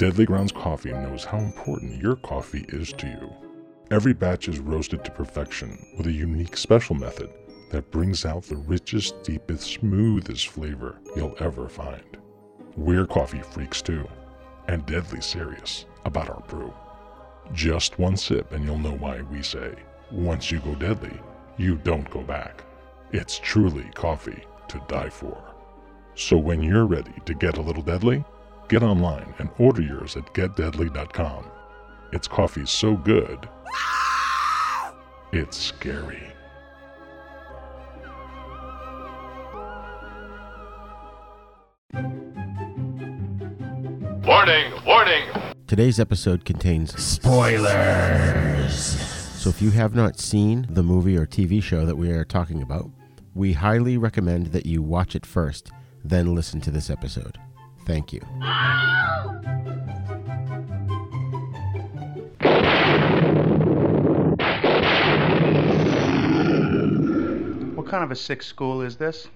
Deadly Grounds Coffee knows how important your coffee is to you. Every batch is roasted to perfection with a unique special method that brings out the richest, deepest, smoothest flavor you'll ever find. We're coffee freaks too, and deadly serious about our brew. Just one sip and you'll know why we say, once you go deadly, you don't go back. It's truly coffee to die for. So when you're ready to get a little deadly, get online and order yours at getdeadly.com. It's coffee so good, it's scary. Warning! Warning! Today's episode contains spoilers. So if you have not seen the movie or TV show that we are talking about, we highly recommend that you watch it first, then listen to this episode. Thank you. What kind of a sick school is this?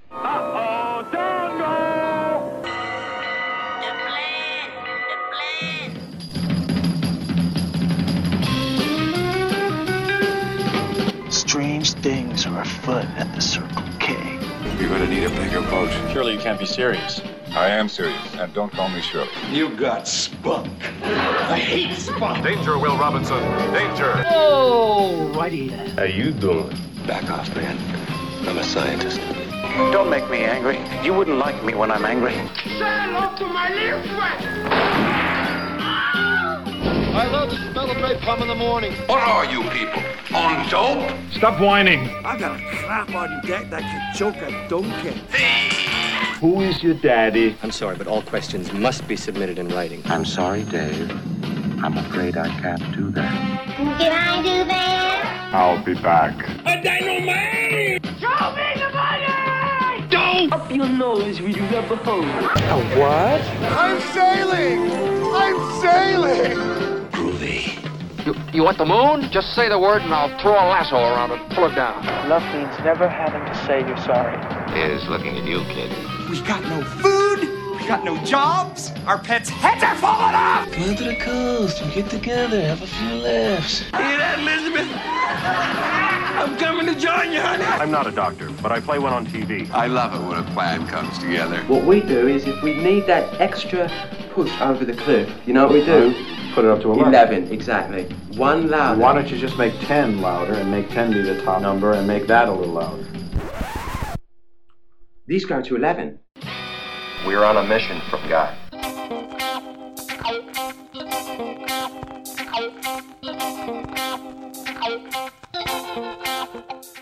Strange things are afoot at the Circle K. You're gonna need a bigger boat. Surely you can't be serious. I am serious, and don't call me Shirley. You got spunk. I hate spunk. Danger, Will Robinson! Danger! Oh, righty. How you doing? Back off, man. I'm a scientist. Don't make me angry. You wouldn't like me when I'm angry. Say hello to my little friend. I love the smell of napalm in the morning. What are you people? On dope? Stop whining. I got a crap on deck that can choke a donkey. Who is your daddy? I'm sorry, but all questions must be submitted in writing. I'm sorry, Dave. I'm afraid I can't do that. Can I do that? I'll be back. A dynamite! Show me the money! Don't! Up your nose with your rubber hose. A what? I'm sailing! I'm sailing! Groovy. You, you want the moon? Just say the word and I'll throw a lasso around it and pull it down. Love means never having to say you're sorry. Is looking at you, kid. We got no food. We got no jobs. Our pets' heads are falling off. Come to the coast and get together, have a few laughs. Hear that, Elizabeth? I'm coming to join you, honey. I'm not a doctor, but I play one on TV. I love it when a plan comes together. What we do is if we need that extra push over the cliff, you know what we do? Put it up to 11. 11, exactly. One louder. Why don't you just make 10 louder and make 10 be the top number and make that a little louder? These go to 11. We're on a mission from God.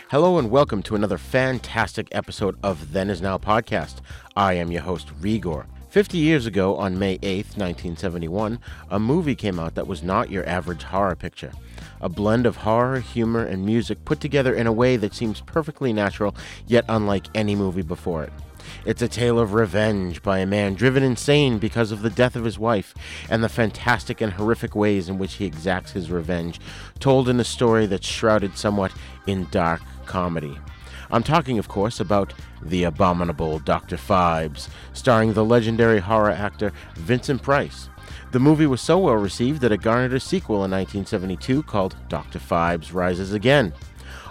Hello and welcome to another fantastic episode of Then Is Now podcast. I am your host, Rigor. 50 years ago, on May 8th, 1971, a movie came out that was not your average horror picture. A blend of horror, humor, and music put together in a way that seems perfectly natural, yet unlike any movie before it. It's a tale of revenge by a man driven insane because of the death of his wife and the fantastic and horrific ways in which he exacts his revenge, told in a story that's shrouded somewhat in dark comedy. I'm talking, of course, about The Abominable Dr. Phibes, starring the legendary horror actor Vincent Price. The movie was so well received that it garnered a sequel in 1972 called Dr. Phibes Rises Again.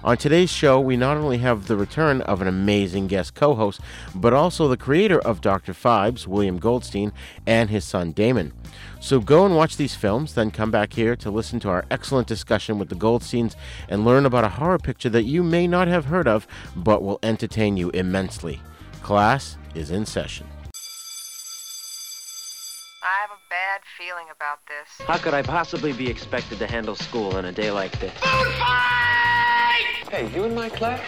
On today's show, we not only have the return of an amazing guest co host, but also the creator of Dr. Phibes, William Goldstein, and his son Damon. So go and watch these films, then come back here to listen to our excellent discussion with the Goldsteins and learn about a horror picture that you may not have heard of, but will entertain you immensely. Class is in session. I have a bad feeling about this. How could I possibly be expected to handle school on a day like this? Food fight! Hey, you in my class?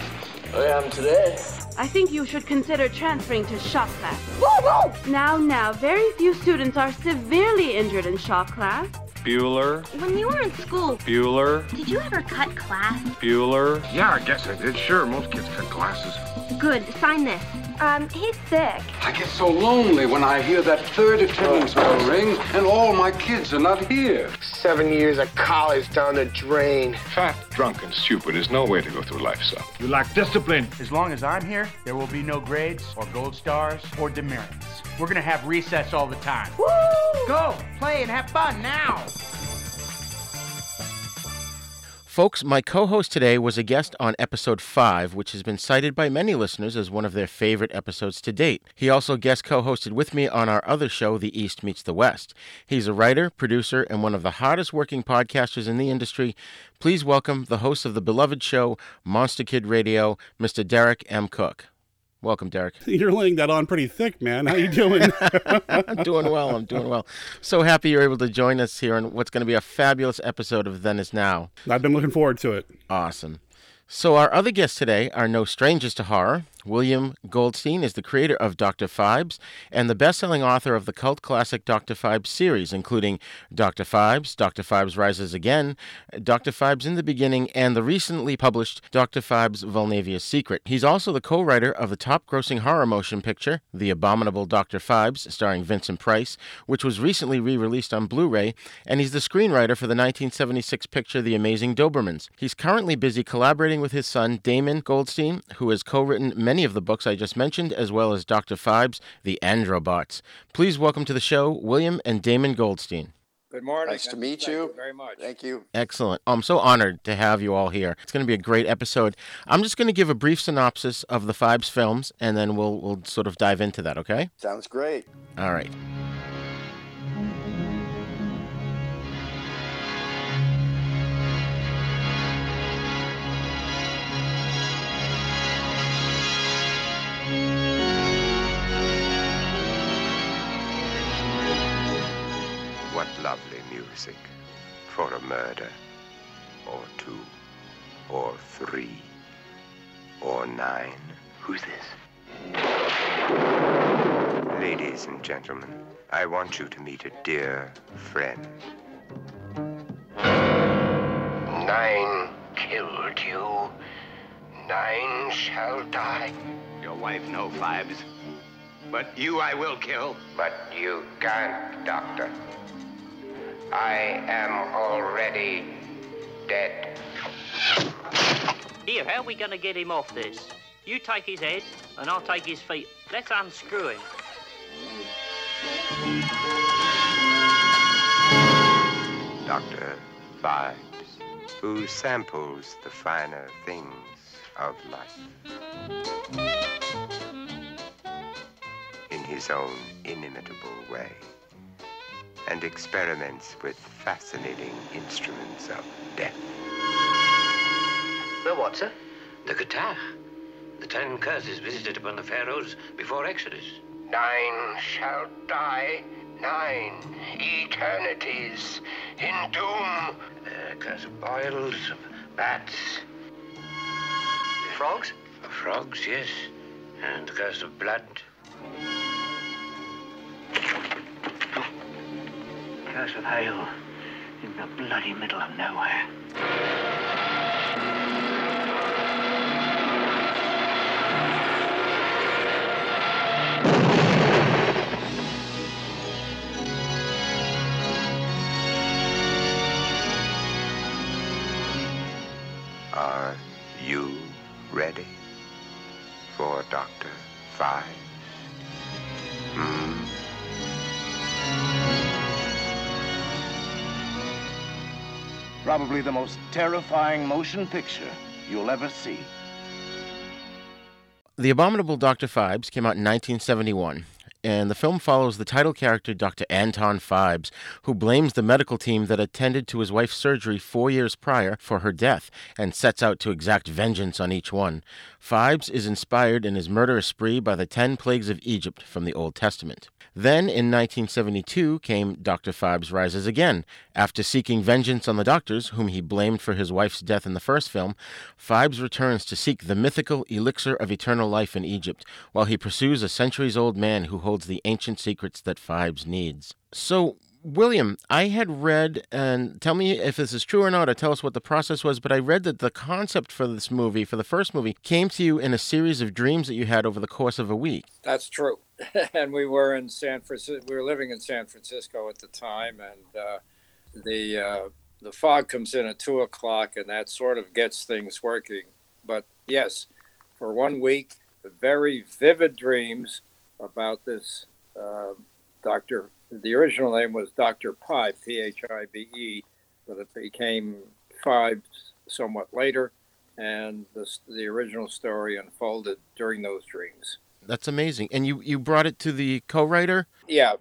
Oh, I am today. I think you should consider transferring to shop class. Now, now, very few students are severely injured in shop class. Bueller, When you were in school, Bueller, did you ever cut class? Bueller. Yeah, I guess I did. Sure, most kids cut classes. Good, sign this. Um, he's sick. I get so lonely when I hear that third attendance bell ring and all my kids are not here. Seven years of college down the drain. Fat, drunk, and stupid is no way to go through life, son. You lack discipline. As long as I'm here, there will be no grades or gold stars or demerits. We're gonna have recess all the time. Woo! Go, play, and have fun now. Folks, my co host today was a guest on episode 5, which has been cited by many listeners as one of their favorite episodes to date. He also guest co hosted with me on our other show, The East Meets the West. He's a writer, producer, and one of the hardest working podcasters in the industry. Please welcome the host of the beloved show, Monster Kid Radio, Mr. Derek M. Koch. Welcome, Derek. You're laying that on pretty thick, man. How you doing? I'm doing well. I'm doing well. So happy you're able to join us here on what's going to be a fabulous episode of Then Is Now. I've been looking forward to it. Awesome. So our other guests today are no strangers to horror. William Goldstein is the creator of Dr. Phibes and the best-selling author of the cult classic Dr. Phibes series, including Dr. Phibes, Dr. Phibes Rises Again, Dr. Phibes in the Beginning, and the recently published Dr. Phibes Vulnavia's Secret. He's also the co-writer of the top-grossing horror motion picture, The Abominable Dr. Phibes, starring Vincent Price, which was recently re-released on Blu-ray, and he's the screenwriter for the 1976 picture The Amazing Dobermans. He's currently busy collaborating with his son Damon Goldstein, who has co-written many of the books I just mentioned, as well as Dr. Phibes, The Androbots. Please welcome to the show William and Damon Goldstein. Good morning. Nice to meet you. Thank you very much. Thank you. Excellent. I'm so honored to have you all here. It's going to be a great episode. I'm just going to give a brief synopsis of the Phibes films, and then we'll we'll sort of dive into that. Okay? Sounds great. All right. What lovely music for a murder, or two, or three, or nine. Who's this? Ladies and gentlemen, I want you to meet a dear friend. Nine killed you. Nine shall die. Your wife, no Phibes. But you I will kill. But you can't, Doctor. I am already dead. Here, how are we going to get him off this? You take his head, and I'll take his feet. Let's unscrew him. Dr. Phibes, who samples the finer things of life. In his own inimitable way, and experiments with fascinating instruments of death. The what, sir? The guitar. The ten curses visited upon the pharaohs before Exodus. Nine shall die. Nine eternities in doom. The curse of boils, of bats. Frogs? Frogs, yes. And the curse of blood. Curse of hail in the bloody middle of nowhere. Are you ready Probably the most terrifying motion picture you'll ever see. The Abominable Dr. Phibes came out in 1971, and the film follows the title character, Dr. Anton Phibes, who blames the medical team that attended to his wife's surgery four years prior for her death and sets out to exact vengeance on each one. Phibes is inspired in his murderous spree by the ten plagues of Egypt from the Old Testament. Then, in 1972, came Dr. Phibes Rises Again. After seeking vengeance on the doctors, whom he blamed for his wife's death in the first film, Phibes returns to seek the mythical elixir of eternal life in Egypt, while he pursues a centuries old man who holds the ancient secrets that Phibes needs. So, William, I had read, and tell me if this is true or not, or tell us what the process was, but I read that the concept for this movie, for the first movie, came to you in a series of dreams that you had over the course of a week. That's true. and we were in San Francisco, we were living in San Francisco at the time, and uh, the, uh, the fog comes in at two o'clock, and that sort of gets things working. But yes, for one week, very vivid dreams about this uh, Dr the original name was Dr. Phibe, P H I B E, but it became Five somewhat later, and the, the original story unfolded during those dreams. That's amazing. And you, you brought it to the co writer? Yeah,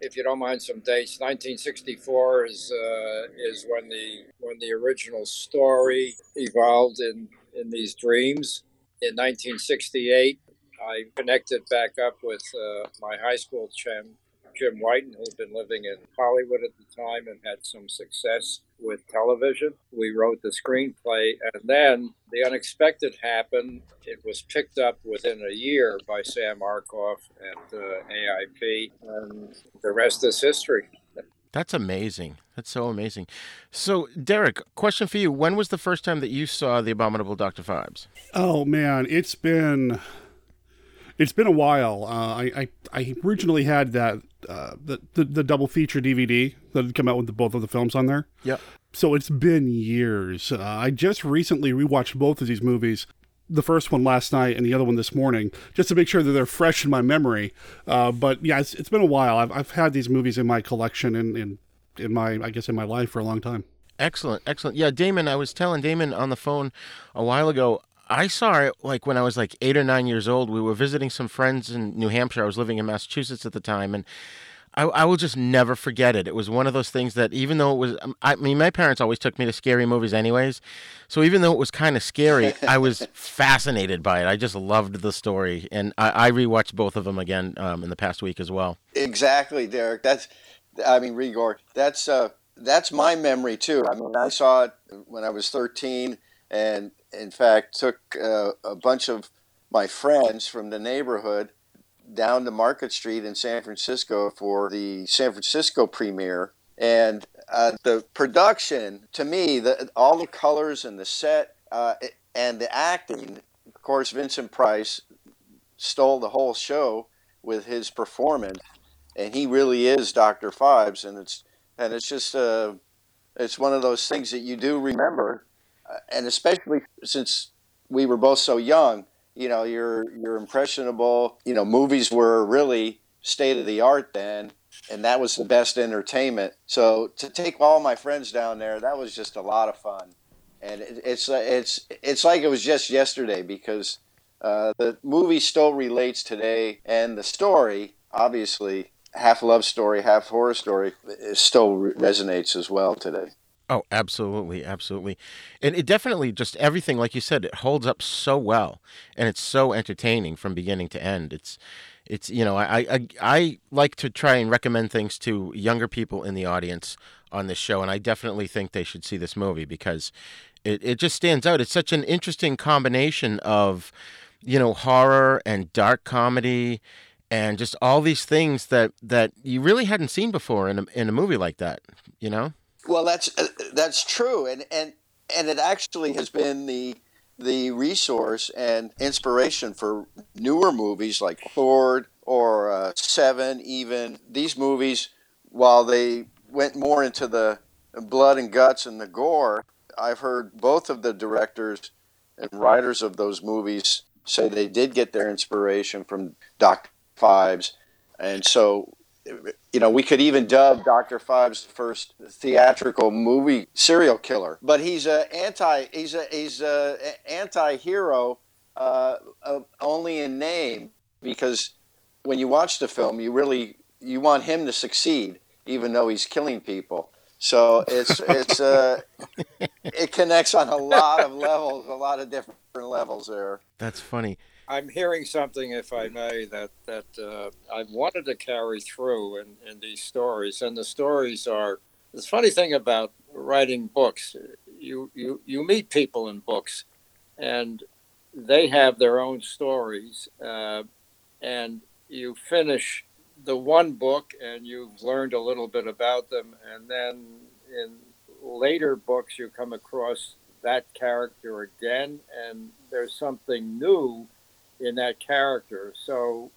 if you don't mind some dates, 1964 is uh, is when the when the original story evolved in, in these dreams. In 1968, I connected back up with uh, my high school chum, Jim Whiton, who had been living in Hollywood at the time and had some success with television. We wrote the screenplay, and then the unexpected happened. It was picked up within a year by Sam Arkoff at uh, AIP, and the rest is history. That's amazing. That's so amazing. So, Derek, question for you: When was the first time that you saw the Abominable Doctor Phibes? Oh man, it's been it's been a while. Uh, I, I, I originally had that uh, the, the, the double feature DVD that had come out with the, both of the films on there. Yep. So it's been years. Uh, I just recently rewatched both of these movies. The first one last night and the other one this morning, just to make sure that they're fresh in my memory. Uh, but yeah, it's, it's been a while. I've, I've had these movies in my collection and in, in my I guess in my life for a long time. Excellent, excellent. Yeah, Damon, I was telling Damon on the phone a while ago. I saw it like when I was like eight or nine years old. We were visiting some friends in New Hampshire. I was living in Massachusetts at the time, and I, I will just never forget it. It was one of those things that even though it was, um, I mean, my parents always took me to scary movies, anyways. So even though it was kind of scary, I was fascinated by it. I just loved the story, and I, I rewatched both of them again um, in the past week as well. Exactly, Derek. That's, I mean, Rigor. That's uh, that's my memory too. I mean, I saw it when I was thirteen, and in fact, took uh, a bunch of my friends from the neighborhood down to Market Street in San Francisco for the San Francisco premiere. And uh, the production, to me, the, all the colors and the set uh, and the acting, of course, Vincent Price stole the whole show with his performance, and he really is Dr. Phibes. and it's and it's just uh, it's one of those things that you do remember and especially since we were both so young, you know, you're you're impressionable. You know, movies were really state of the art then, and that was the best entertainment. So to take all my friends down there, that was just a lot of fun, and it, it's it's it's like it was just yesterday because uh, the movie still relates today, and the story obviously half love story, half horror story, still resonates as well today. Oh, absolutely, absolutely. And it definitely just everything like you said, it holds up so well and it's so entertaining from beginning to end. It's it's you know, I I I like to try and recommend things to younger people in the audience on this show and I definitely think they should see this movie because it, it just stands out. It's such an interesting combination of, you know, horror and dark comedy and just all these things that that you really hadn't seen before in a, in a movie like that, you know? Well, that's uh, that's true, and and and it actually has been the the resource and inspiration for newer movies like Saw or uh, Seven. Even these movies, while they went more into the blood and guts and the gore, I've heard both of the directors and writers of those movies say they did get their inspiration from Doc Phibes, and so you know, we could even dub Dr. The first theatrical movie serial killer. But he's a anti he's a he's a anti-hero uh, uh, only in name because when you watch the film, you really you want him to succeed even though he's killing people. So it's it's uh, it connects on a lot of levels, a lot of different levels there. That's funny. I'm hearing something, if I may, that that uh, I wanted to carry through in, in these stories, and the stories are. The funny thing about writing books, you you you meet people in books, and they have their own stories, uh, and you finish the one book and you've learned a little bit about them, and then in later books you come across that character again, and there's something new in that character. So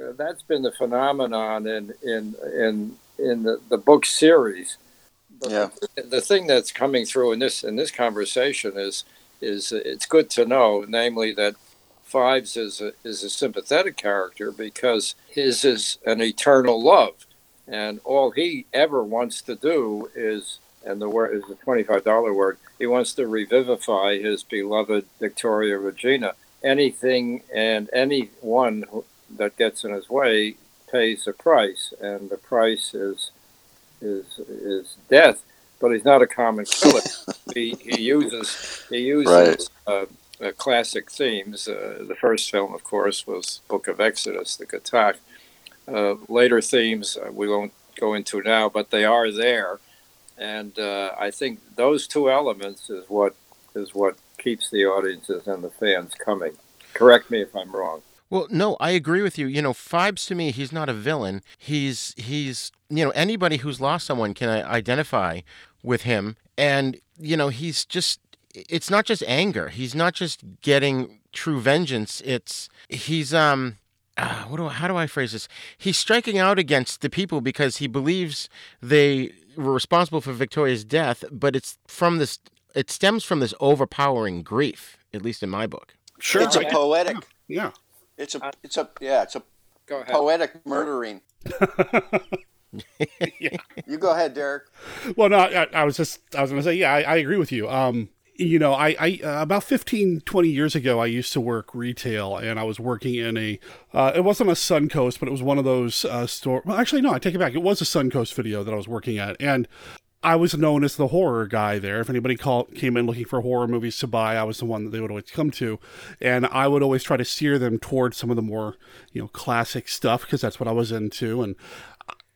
uh, that's been the phenomenon in in in in the, the book series. But Yeah. the, the thing that's coming through in this in this conversation is is it's good to know, namely that Phibes is a, is a sympathetic character because his is an eternal love, and all he ever wants to do is, and the word is a twenty five dollar word. He wants to revivify his beloved Victoria Regina. Anything and anyone who, that gets in his way pays a price, and the price is is is death. But he's not a common killer. he, he uses he uses Right. uh, uh, classic themes. Uh, the first film, of course, was Book of Exodus, the Gatak. Uh, later themes uh, we won't go into now, but they are there, and uh, I think those two elements is what is what keeps the audiences and the fans coming. Correct me if I'm wrong. Well, no, I agree with you. You know, Phibes to me, he's not a villain. He's he's you know anybody who's lost someone can identify with him, and you know he's just it's not just anger. He's not just getting true vengeance. It's he's um. Uh, what do I, how do I phrase this? He's striking out against the people because he believes they were responsible for Victoria's death, but it's from this. It stems from this overpowering grief, at least in my book. Sure. It's a poetic. Yeah. It's a it's a yeah, it's a Go ahead. poetic murdering. You go ahead, Derek. Well, no, I, I was just, I was going to say, yeah, I, I agree with you. Um, you know, I, I uh, about 15, 20 years ago, I used to work retail and I was working in a, uh, it wasn't a Suncoast, but it was one of those uh, store. Well, actually, no, I take it back. It was a Suncoast video that I was working at. And I was known as the horror guy there. If anybody came in looking for horror movies to buy, I was the one that they would always come to. And I would always try to steer them towards some of the more, you know, classic stuff because that's what I was into. And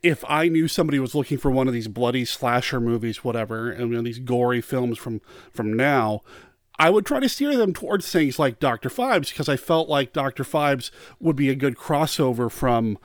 if I knew somebody was looking for one of these bloody slasher movies, whatever, and you know, these gory films from from now, I would try to steer them towards things like Doctor Phibes because I felt like Doctor Phibes would be a good crossover from,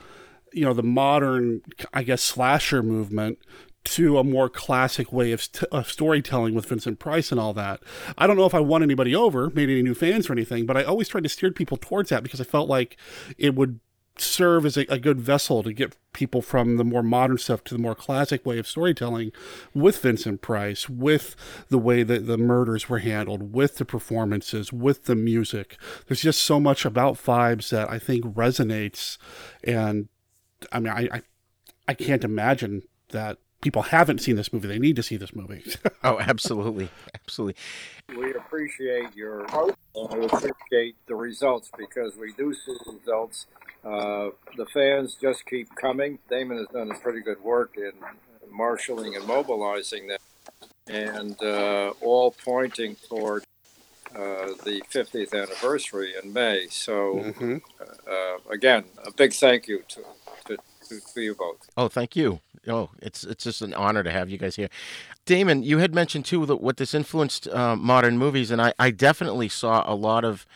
you know, the modern, I guess, slasher movement to a more classic way of, st- of storytelling with Vincent Price and all that. I don't know if I won anybody over, made any new fans or anything, but I always tried to steer people towards that because I felt like it would serve as a, a good vessel to get people from the more modern stuff to the more classic way of storytelling with Vincent Price, with the way that the murders were handled, with the performances, with the music. There's just so much about Phibes that I think resonates. And I mean, I, I, I can't imagine that people haven't seen this movie. They need to see this movie. Oh, absolutely, absolutely. We appreciate your hope and we appreciate the results because we do see results. Uh, the fans just keep coming. Damon has done a pretty good work in marshaling and mobilizing them, and uh, all pointing toward uh, the 50th anniversary in May. So, Mhm. uh, again, a big thank you to, to, to, to you both. Oh, thank you. Oh, it's it's just an honor to have you guys here. Damon, you had mentioned too that what this influenced uh, modern movies, and I, I definitely saw a lot of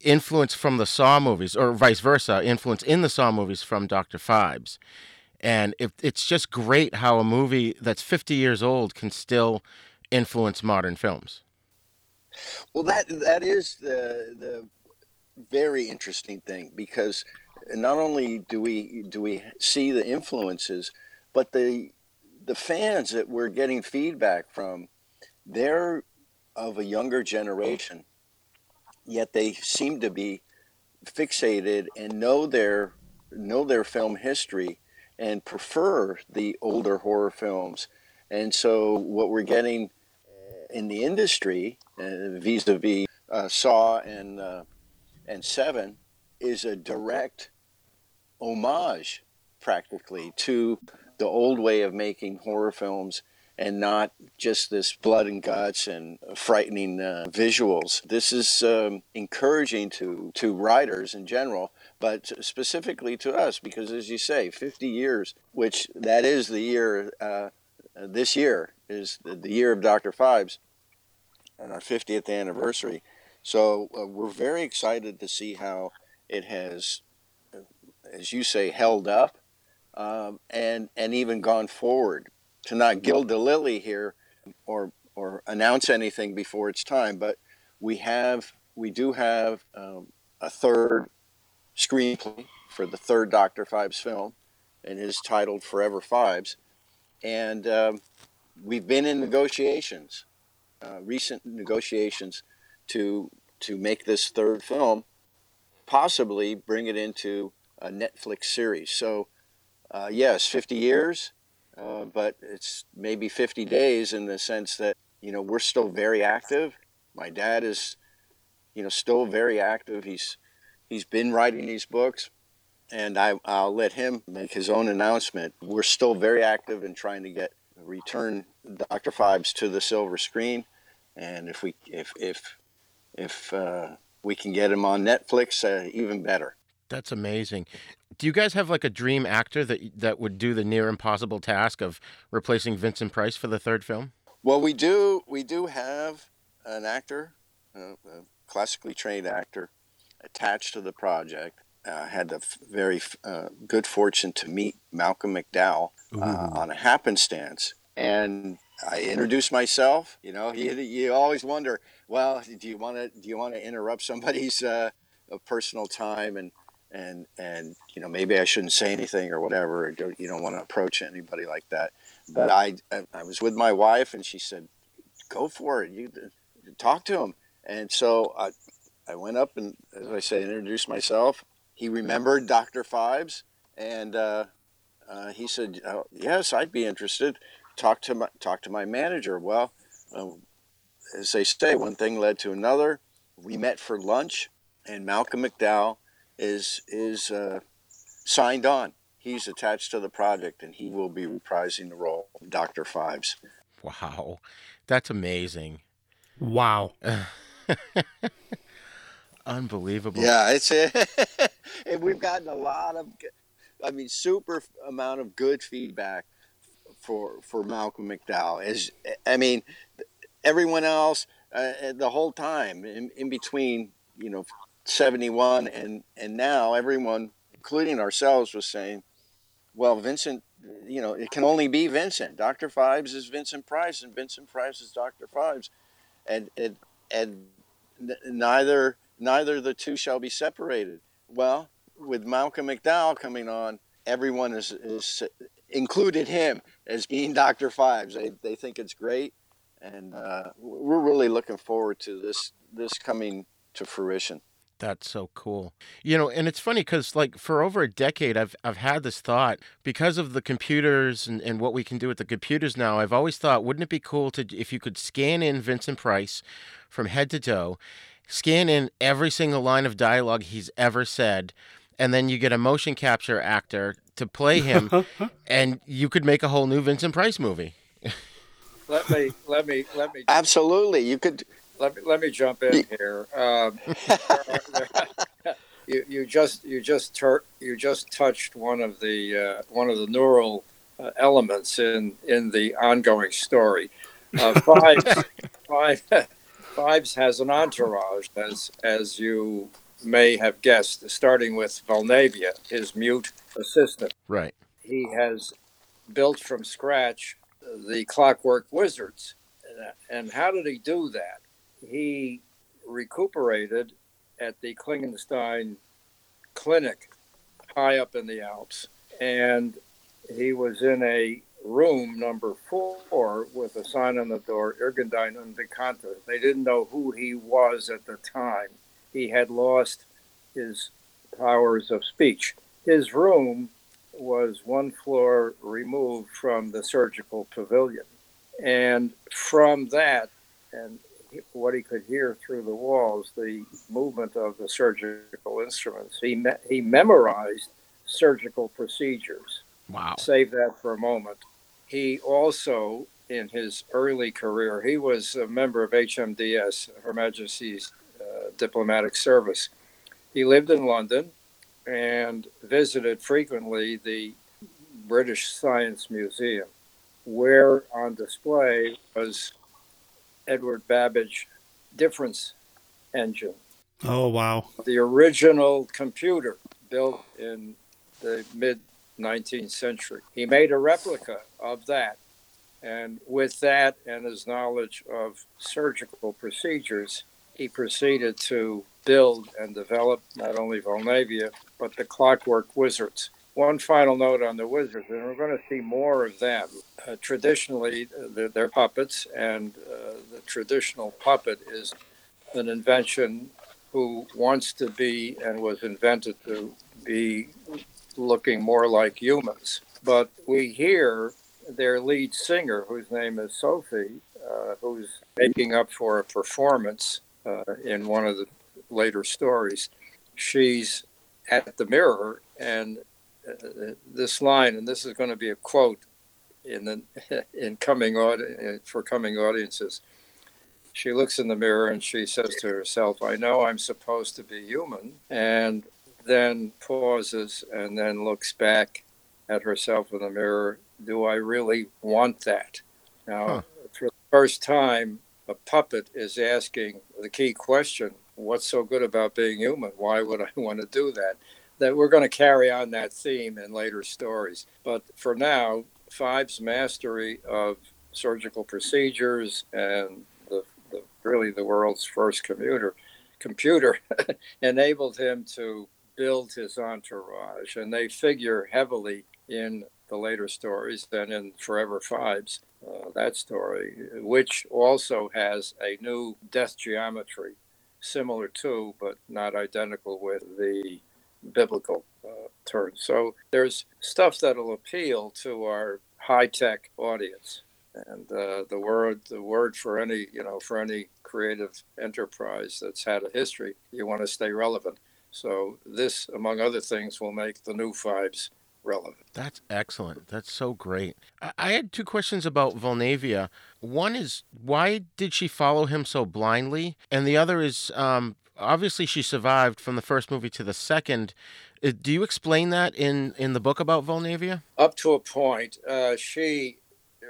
influence from the Saw movies, or vice versa, influence in the Saw movies from Doctor Phibes. And it, it's just great how a movie that's 50 years old can still influence modern films. Well, that that is the the very interesting thing because not only do we do we see the influences, but the the fans that we're getting feedback from, they're of a younger generation, yet they seem to be fixated and know their know their film history and prefer the older horror films. And so what we're getting in the industry uh, vis-a-vis uh, Saw and uh, and Seven is a direct homage, practically, to the old way of making horror films, and not just this blood and guts and frightening uh, visuals. This is um, encouraging to to writers in general, but specifically to us, because as you say, 50 years, which that is the year. Uh, this year is the year of Dr. Phibes and our 50th anniversary. So uh, we're very excited to see how it has, as you say, held up um, and and even gone forward to not gild the lily here or or announce anything before it's time. But we have we do have um, a third screenplay for the third Doctor Phibes film, and it is titled Forever Phibes, and um, we've been in negotiations, uh, recent negotiations, to to make this third film, possibly bring it into a Netflix series. So, uh, yes, 50 years, uh, but it's maybe 50 days in the sense that you know we're still very active. My dad is, you know, still very active. He's he's been writing these books, and I, I'll let him make his own announcement. We're still very active in trying to get return Dr. Phibes to the silver screen, and if we if if if uh, we can get him on Netflix, uh, even better. That's amazing. Do you guys have like a dream actor that that would do the near impossible task of replacing Vincent Price for the third film? Well, we do. We do have an actor, a classically trained actor, attached to the project. Uh, had the very uh, good fortune to meet Malcolm McDowell uh, on a happenstance, and I introduced myself. You know, you, you always wonder, well, do you want to do you want to interrupt somebody's uh, personal time and and and you know maybe I shouldn't say anything or whatever. Or don't, you don't want to approach anybody like that. But I I was with my wife and she said, "Go for it. You talk to him." And so I I went up and as I said, introduced myself. He remembered Dr. Phibes and uh, uh, he said, oh, "Yes, I'd be interested." Talk to my talk to my manager. Well, um, as they say, one thing led to another. We met for lunch, and Malcolm McDowell is is uh, signed on. He's attached to the project, and he will be reprising the role of Doctor Phibes. Wow, that's amazing. Wow. Unbelievable. Yeah, it's and we've gotten a lot of, I mean, super amount of good feedback for for Malcolm McDowell. As I mean, everyone else uh, the whole time in, in between, you know, 71 and and now everyone including ourselves was saying well vincent you know it can only be vincent. Dr Phibes is vincent price and vincent price is dr Phibes. And and and neither neither the two shall be separated. Well with malcolm mcdowell coming on everyone is, is included him as being dr Phibes. They, they think it's great and uh, we're really looking forward to this this coming to fruition that's so cool. You know, and it's funny because like for over a decade I've I've had this thought because of the computers and, and what we can do with the computers now, I've always thought, wouldn't it be cool to if you could scan in Vincent Price from head to toe, scan in every single line of dialogue he's ever said, and then you get a motion capture actor to play him and you could make a whole new Vincent Price movie. let me let me let me Absolutely. You could let me let me jump in here. Um, you, you just you just tur- you just touched one of the uh, one of the neural uh, elements in in the ongoing story. Uh, Phibes has an entourage, as as you may have guessed, starting with Vulnavia, his mute assistant. Right. He has built from scratch the Clockwork Wizards, and how did he do that? He recuperated at the Klingenstein Clinic high up in the Alps. And he was in a room number four with a sign on the door, Irgendein Unbekannte. They didn't know who he was at the time. He had lost his powers of speech. His room was one floor removed from the surgical pavilion. And from that, and what he could hear through the walls, the movement of the surgical instruments. He me- he memorized surgical procedures. Wow. Save that for a moment. He also, in his early career, he was a member of HMDS, Her Majesty's uh, Diplomatic Service. He lived in London and visited frequently the British Science Museum, where on display was Edward Babbage difference engine. Oh, wow. The original computer built in the mid 19th century. He made a replica of that. And with that and his knowledge of surgical procedures, he proceeded to build and develop not only Vulnavia, but the clockwork wizards. One final note on the wizards, and we're going to see more of them. Uh, traditionally, they're, they're, puppets, and uh, the traditional puppet is an invention who wants to be and was invented to be looking more like humans. But we hear their lead singer, whose name is Sophie, uh, who's making up for a performance uh, in one of the later stories. She's at the mirror, and this line, and this is going to be a quote in the in coming for coming audiences. She looks in the mirror and she says to herself, "I know I'm supposed to be human," and then pauses and then looks back at herself in the mirror. Do I really want that? Now, huh. for the first time, a puppet is asking the key question What's so good about being human? Why would I want to do that? That we're going to carry on that theme in later stories. But for now, Phibes' mastery of surgical procedures and the, the really the world's first computer computer enabled him to build his entourage, and they figure heavily in the later stories than in Forever Phibes, uh, that story, which also has a new death geometry, similar to, but not identical with the biblical uh, turn. So there's stuff that'll appeal to our high tech audience. And uh, the word, the word for any, you know, for any creative enterprise that's had a history, you want to stay relevant. So this, among other things, will make the new Phibes relevant. That's excellent. That's so great. I, had two questions about Vulnavia. One is why did she follow him so blindly, and the other is um, obviously she survived from the first movie to the second. Uh, do you explain that in in the book about Vulnavia? Up to a point, uh, she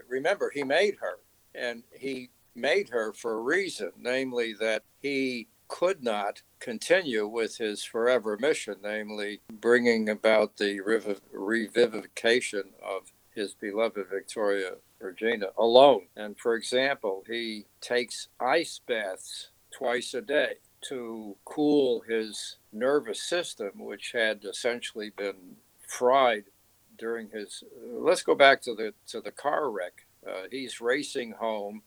remember he made her, and he made her for a reason, namely that he could not continue with his forever mission, namely bringing about the revivification of his beloved Victoria Regina alone. And for example, he takes ice baths twice a day to cool his nervous system, which had essentially been fried during his. Let's go back to the to the car wreck. Uh, he's racing home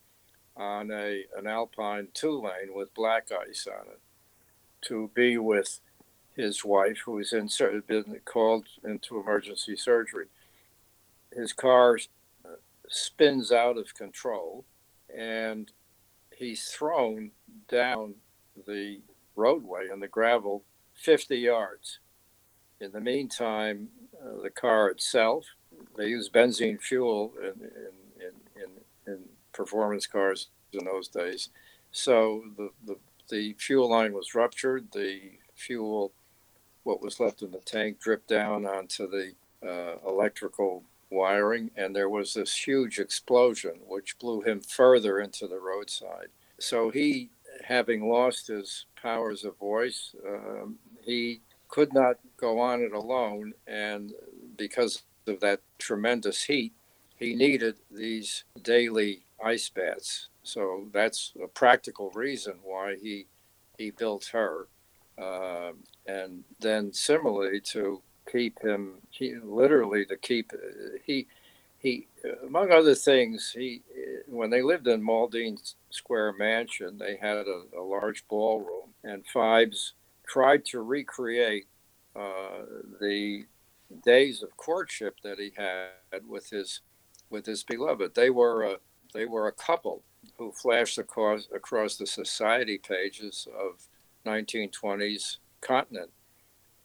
on a an Alpine two lane with black ice on it to be with his wife, who was in been called into emergency surgery. His car uh, spins out of control, and he's thrown down the roadway and the gravel 50 yards. In the meantime, uh, the car itself, they use benzene fuel in, in, in, in, performance cars in those days. So the, the, the fuel line was ruptured. The fuel, what was left in the tank, dripped down onto the uh, electrical wiring, and there was this huge explosion which blew him further into the roadside. So he, having lost his powers of voice, um, he could not go on it alone, and because of that tremendous heat, he needed these daily ice baths. So that's a practical reason why he he built her, uh, and then similarly to keep him, he, literally to keep he he among other things he when they lived in Maldene Square Mansion they had a, a large ballroom and Phibes tried to recreate uh, the days of courtship that he had with his with his beloved. They were a they were a couple who flashed across, across the society pages of 1920s continent.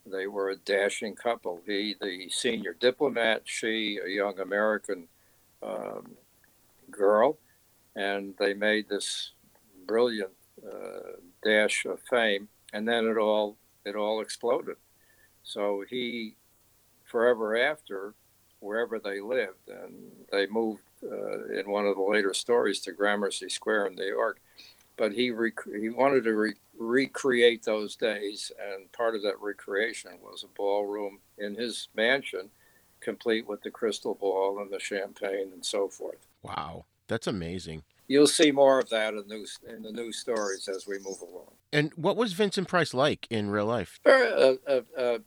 They were a dashing couple. He, the senior diplomat, she, a young American um, girl, and they made this brilliant uh, dash of fame. And then it all it all exploded. So he, forever after, wherever they lived, and they moved uh, in one of the later stories to Gramercy Square in New York. But he rec- he wanted to re- recreate those days, and part of that recreation was a ballroom in his mansion complete with the crystal ball and the champagne and so forth. Wow, that's amazing. You'll see more of that in, news, in the news stories as we move along. And what was Vincent Price like in real life? Very, uh, uh, uh,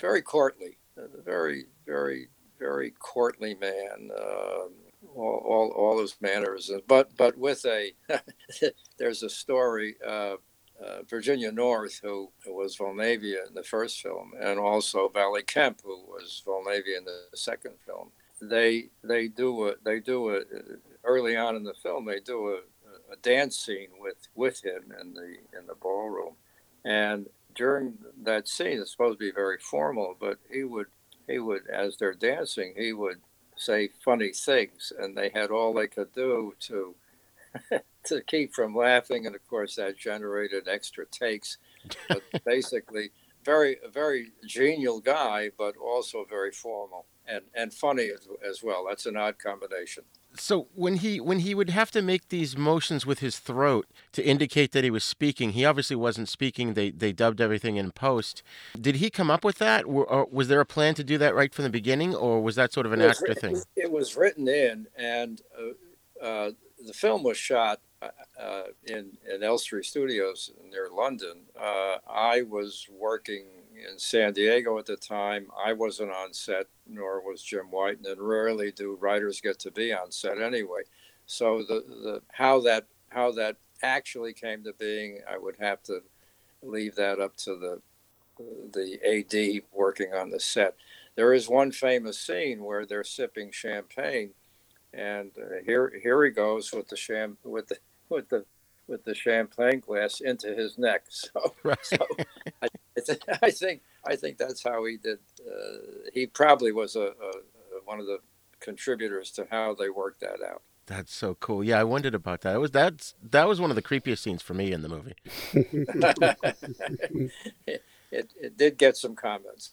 very courtly, very, very, very courtly man. Um, all, all, all, his manners, but but with a there's a story. Uh, uh, Virginia North, who, who, was Vulnavia in the first film, and also Valli Kemp, who was Vulnavia in the second film. They they do a they do a early on in the film they do a, a dance scene with with him in the in the ballroom, and during that scene it's supposed to be very formal, but he would he would as they're dancing he would say funny things, and they had all they could do to to keep from laughing, and of course that generated extra takes. But basically, very very genial guy, but also very formal and and funny as, as well. That's an odd combination. So when he when he would have to make these motions with his throat to indicate that he was speaking, he obviously wasn't speaking. They they dubbed everything in post. Did he come up with that, or, was there a plan to do that right from the beginning, or was that sort of an actor thing? It was written in, and uh, uh, the film was shot uh, uh, in in Elstree Studios near London. Uh, I was working in San Diego at the time. I wasn't on set, nor was Jim Whiton, and rarely do writers get to be on set anyway. So the the how that how that actually came to being, I would have to leave that up to the the AD working on the set. There is one famous scene where they're sipping champagne and uh, here here he goes with the sham with the with the with the champagne glass into his neck. So, right. so I, I, think I think that's how he did. Uh, he probably was a, a, one of the contributors to how they worked that out. That's so cool. Yeah, I wondered about that. It was that's that was one of the creepiest scenes for me in the movie. it, it, it did get some comments.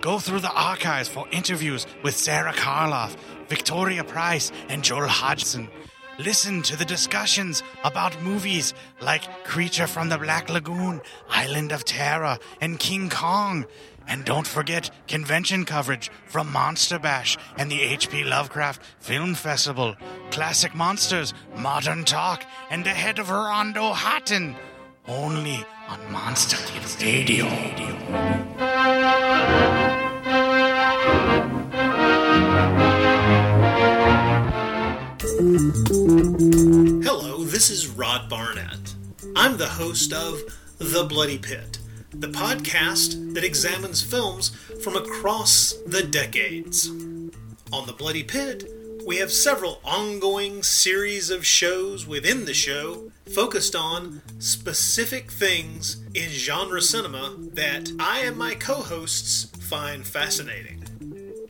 Go through the archives for interviews with Sarah Karloff, Victoria Price, and Joel Hodgson. Listen to the discussions about movies like Creature from the Black Lagoon, Island of Terror, and King Kong. And don't forget convention coverage from Monster Bash and the H.P. Lovecraft Film Festival, Classic Monsters, Modern Talk, and the head of Rondo Hatton. Only on Monster Kids Radio. Hello, this is Rod Barnett. I'm the host of The Bloody Pit, the podcast that examines films from across the decades. On The Bloody Pit, we have several ongoing series of shows within the show focused on specific things in genre cinema that I and my co hosts find fascinating.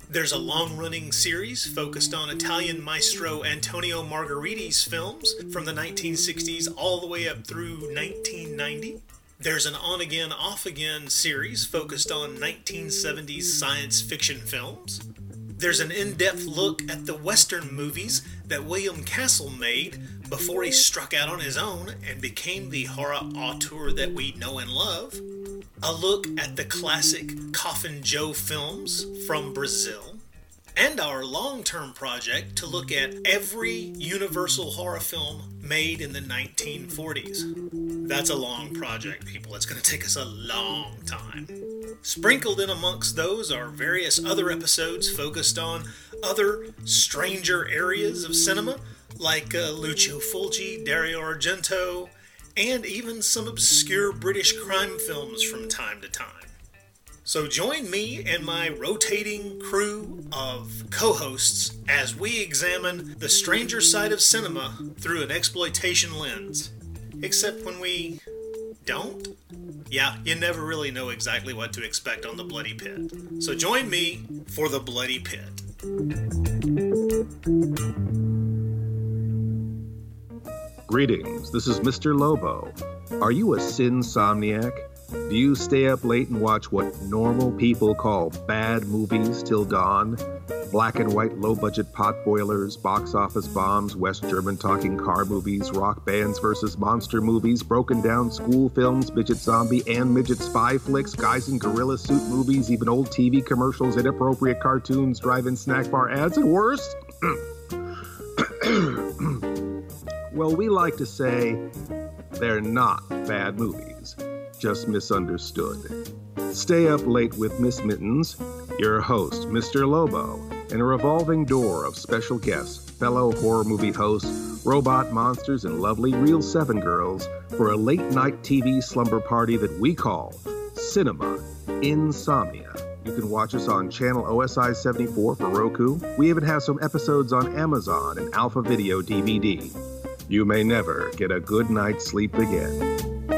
There's a long running series focused on Italian maestro Antonio Margheriti's films from the 1960s all the way up through 1990. There's an on again, off again series focused on 1970s science fiction films. There's an in depth look at the Western movies that William Castle made before he struck out on his own and became the horror auteur that we know and love. A look at the classic Coffin Joe films from Brazil. And our long term project to look at every Universal horror film made in the 1940s. That's a long project, people. It's going to take us a long time. Sprinkled in amongst those are various other episodes focused on other stranger areas of cinema, like uh, Lucio Fulci, Dario Argento, and even some obscure British crime films from time to time. So join me and my rotating crew of co hosts as we examine the stranger side of cinema through an exploitation lens. Except when we don't. Yeah, you never really know exactly what to expect on the Bloody Pit. So join me for the Bloody Pit. Greetings, this is Mr. Lobo. Are you a sinsomniac? Do you stay up late and watch what normal people call bad movies till dawn? Black and white low budget pot boilers, box office bombs, West German talking car movies, rock bands versus monster movies, broken down school films, midget zombie and midget spy flicks, guys in gorilla suit movies, even old TV commercials, inappropriate cartoons, drive in snack bar ads, and worse? well, we like to say they're not bad movies, just misunderstood. Stay up late with Miss Mittens, your host, Mr. Lobo, and a revolving door of special guests, fellow horror movie hosts, robot monsters, and lovely Real 7 girls for a late night TV slumber party that we call Cinema Insomnia. You can watch us on channel OSI 74 for Roku. We even have some episodes on Amazon and Alpha Video DVD. You may never get a good night's sleep again.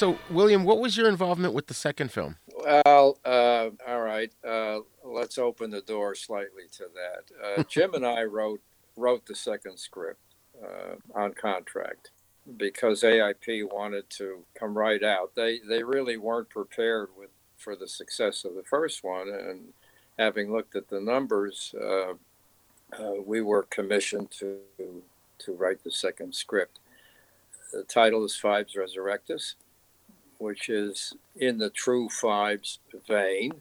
So, William, what was your involvement with the second film? Well, uh, all right. Uh, let's open the door slightly to that. Uh, Jim and I wrote wrote the second script uh, on contract because AIP wanted to come right out. They they really weren't prepared with for the success of the first one, and having looked at the numbers, uh, uh, we were commissioned to to write the second script. The title is Phibes Resurrectus which is in the True Phibes vein.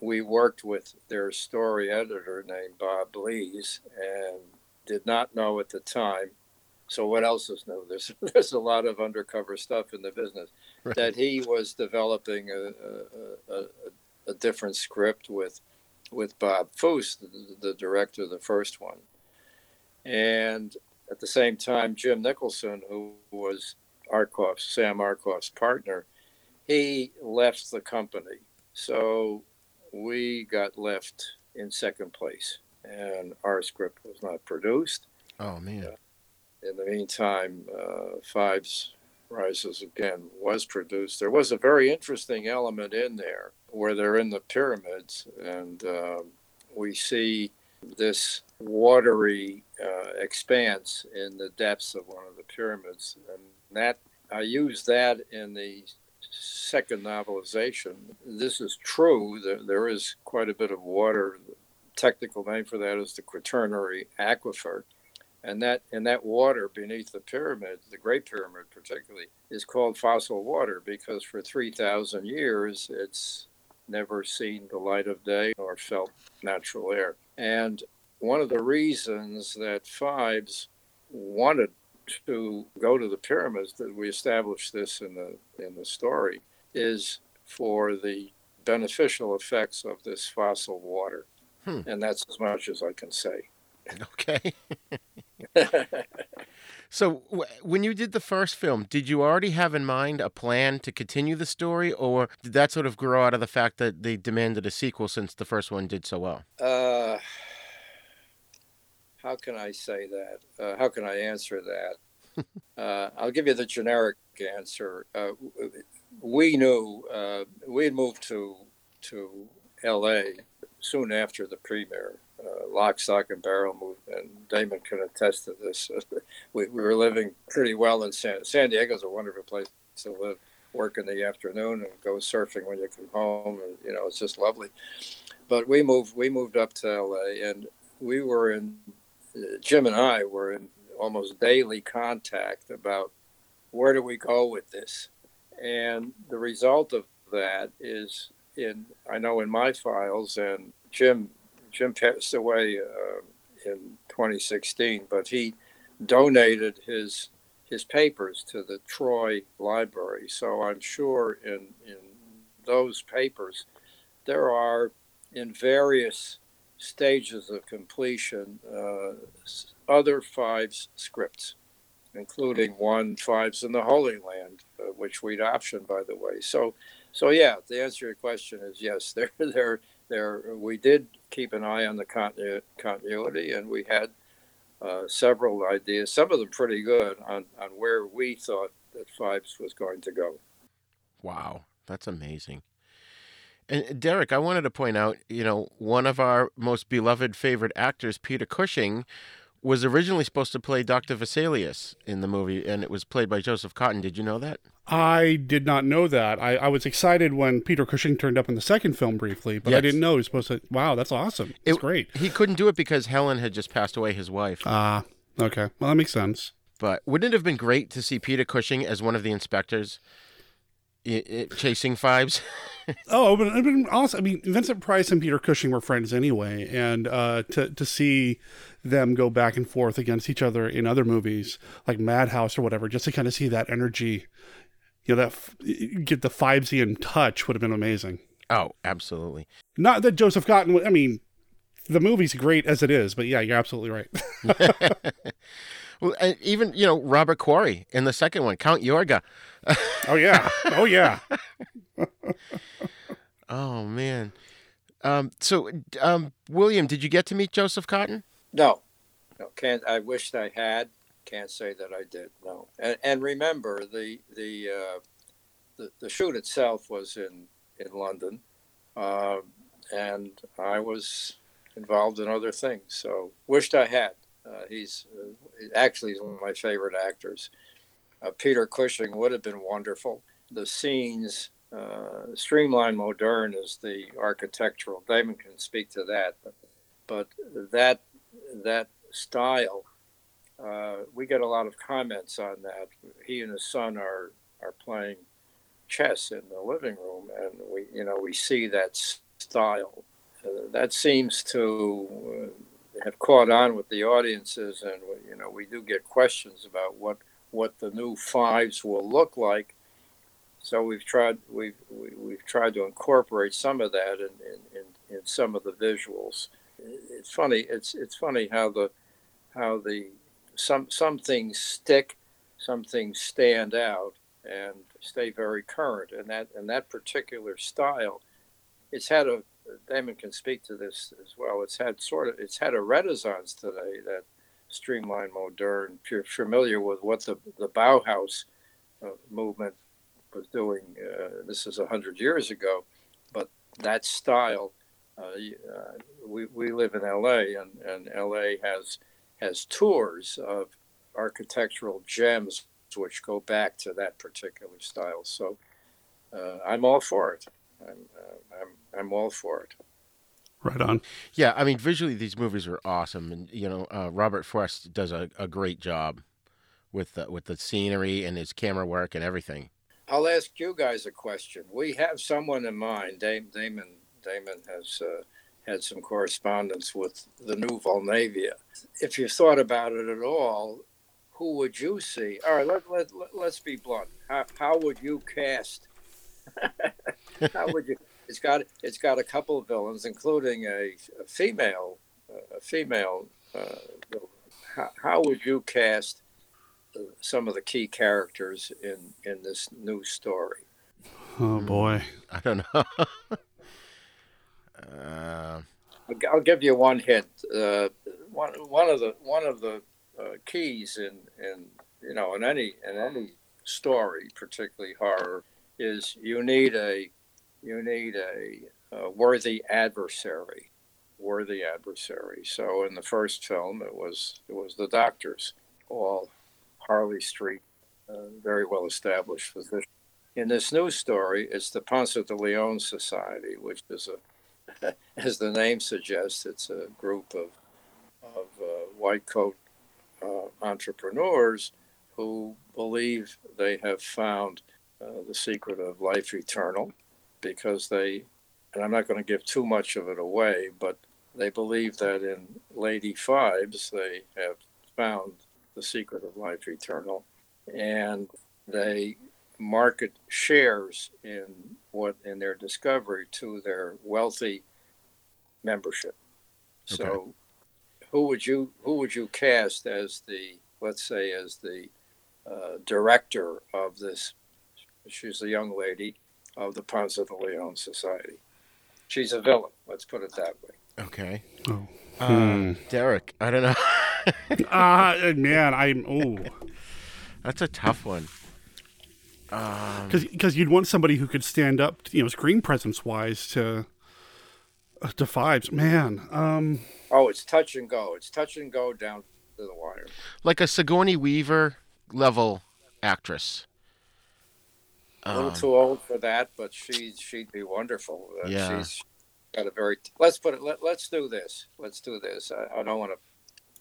We worked with their story editor named Bob Lees and did not know at the time. So what else is new? There's there's a lot of undercover stuff in the business right. that he was developing a, a, a, a, different script with with Bob Fuest, the, the director of the first one, and at the same time Jim Nicholson, who was Arkoff's Sam Arkoff's partner, he left the company. So we got left in second place, and our script was not produced. Oh, man. Uh, in the meantime, uh, Phibes Rises Again was produced. There was a very interesting element in there where they're in the pyramids, and uh, we see this watery uh, expanse in the depths of one of the pyramids. And that I used that in the second novelization. This is true. There, there is quite a bit of water. The technical name for that is the Quaternary Aquifer. And that and that water beneath the pyramid, the Great Pyramid particularly, is called fossil water because for 3,000 years it's never seen the light of day or felt natural air. And one of the reasons that Phibes wanted to go to the pyramids that we established this in the in the story is for the beneficial effects of this fossil water. Hmm. And that's as much as I can say. Okay. so, w- when you did the first film, did you already have in mind a plan to continue the story, or did that sort of grow out of the fact that they demanded a sequel since the first one did so well? Uh, how can I say that? Uh, how can I answer that? uh, I'll give you the generic answer. Uh, we knew uh, we had moved to to L.A. soon after the premiere. Uh, lock, stock, and barrel moved, and Damon can attest to this. we, we were living pretty well in San San Diego's a wonderful place to live. Work in the afternoon and go surfing when you come home, and you know it's just lovely. But we moved we moved up to L.A. and we were in Jim and I were in almost daily contact about where do we go with this and the result of that is in I know in my files, and Jim Jim passed away uh, in 2016, but he donated his his papers to the Troy Library. So I'm sure in in those papers there are in various stages of completion uh, other Phibes scripts, including one Phibes in the Holy Land, uh, which we'd optioned by the way. So so yeah, the answer to your question is yes. There there there we did keep an eye on the continu- continuity, and we had uh, several ideas, some of them pretty good, on, on where we thought that Phibes was going to go. Wow, that's amazing. And Derek, I wanted to point out, you know, one of our most beloved favorite actors, Peter Cushing, was originally supposed to play Dr. Vesalius in the movie, and it was played by Joseph Cotten. Did you know that? I did not know that. I, I was excited when Peter Cushing turned up in the second film briefly, but I didn't know he was supposed to. Wow, that's awesome. It's It- great. He couldn't do it because Helen had just passed away, his wife. Ah, okay. Well, that makes sense. But wouldn't it have been great to see Peter Cushing as one of the inspectors i- i- chasing Phibes? Oh, but it'd been awesome. I mean, Vincent Price and Peter Cushing were friends anyway, and uh, to to see them go back and forth against each other in other movies like Madhouse or whatever, just to kind of see that energy, you know, that f- get the Phibesian touch would have been amazing. oh, absolutely. Not that Joseph Cotten. would- I mean, the movie's great as it is, but yeah, you're absolutely right. Well, and even you know Robert Quarry in the second one, Count Yorga. oh yeah, oh yeah. oh man. Um, so, um, William, did you get to meet Joseph Cotten? No, no, can't. I wished I had. Can't say that I did. No, and, and remember the the, uh, the the shoot itself was in in London, um, and I was involved in other things. So wished I had. Uh, he's uh, actually he's one of my favorite actors. Uh, Peter Cushing would have been wonderful. The scenes, uh, Streamline Modern is the architectural. Damon can speak to that, but, but that that style, we get a lot of comments on that. He and his son are are playing chess in the living room, and we you know we see that style. Uh, that seems to have caught on with the audiences, and you know we do get questions about what what the new Phibes will look like. So we've tried we've we, we've tried to incorporate some of that in, in, in, in some of the visuals. It's funny. It's it's funny how the how the some some things stick, some things stand out and stay very current. And that and that particular style, it's had a Damon can speak to this as well. It's had sort of it's had a renaissance today. That streamlined modern. If you're familiar with what the the Bauhaus uh, movement was doing, uh, this is a hundred years ago, but that style. Uh, uh, we, we live in LA, and, and LA has has tours of architectural gems which go back to that particular style. So uh, I'm all for it. I'm, uh, I'm I'm all for it. Right on. Yeah, I mean, visually these movies are awesome, and you know, uh, Robert Fuest does a, a great job with the, with the scenery and his camera work and everything. I'll ask you guys a question. We have someone in mind. Dam- Damon Damon has uh, had some correspondence with the new Vulnavia. If you thought about it at all, who would you see? All right, let, let, let, let's be blunt. How, how would you cast? how would you? It's got it's got a couple of villains, including a, a female a female. Uh, how, how would you cast uh, some of the key characters in in this new story? Oh boy. I don't know. uh, I'll, I'll give you one hint. Uh, one one of the one of the uh, keys in in you know in any in any story, particularly horror, is you need a you need a, a worthy adversary, worthy adversary. So in the first film, it was it was the doctors, all Harley Street, uh, very well established physicians. In this new story, it's the Ponce de Leon Society, which is a as the name suggests, it's a group of, of uh, white coat uh, entrepreneurs who believe they have found uh, the secret of life eternal. Because they, and I'm not going to give too much of it away, but they believe that in Lady Phibes they have found the secret of life eternal, and they market shares in what in their discovery to their wealthy membership. So, who would you who would you cast as the let's say as the uh, director of this? She's a young lady of the Ponce de Leon Society. She's a villain. Let's put it that way. Okay. Oh. Uh, Hmm. Derek, I don't know. Ah, man, I'm oh, That's a tough one. Um, because you'd want somebody who could stand up, you know, screen presence wise to uh, to Phibes. Man, um, Oh, it's touch and go. It's touch and go down to the wire. like a Sigourney Weaver level actress. A little Um, too old for that, but she she'd be wonderful. Uh, Yeah. She's got a very. Let's put it. Let, let's do this. Let's do this. I, I don't want to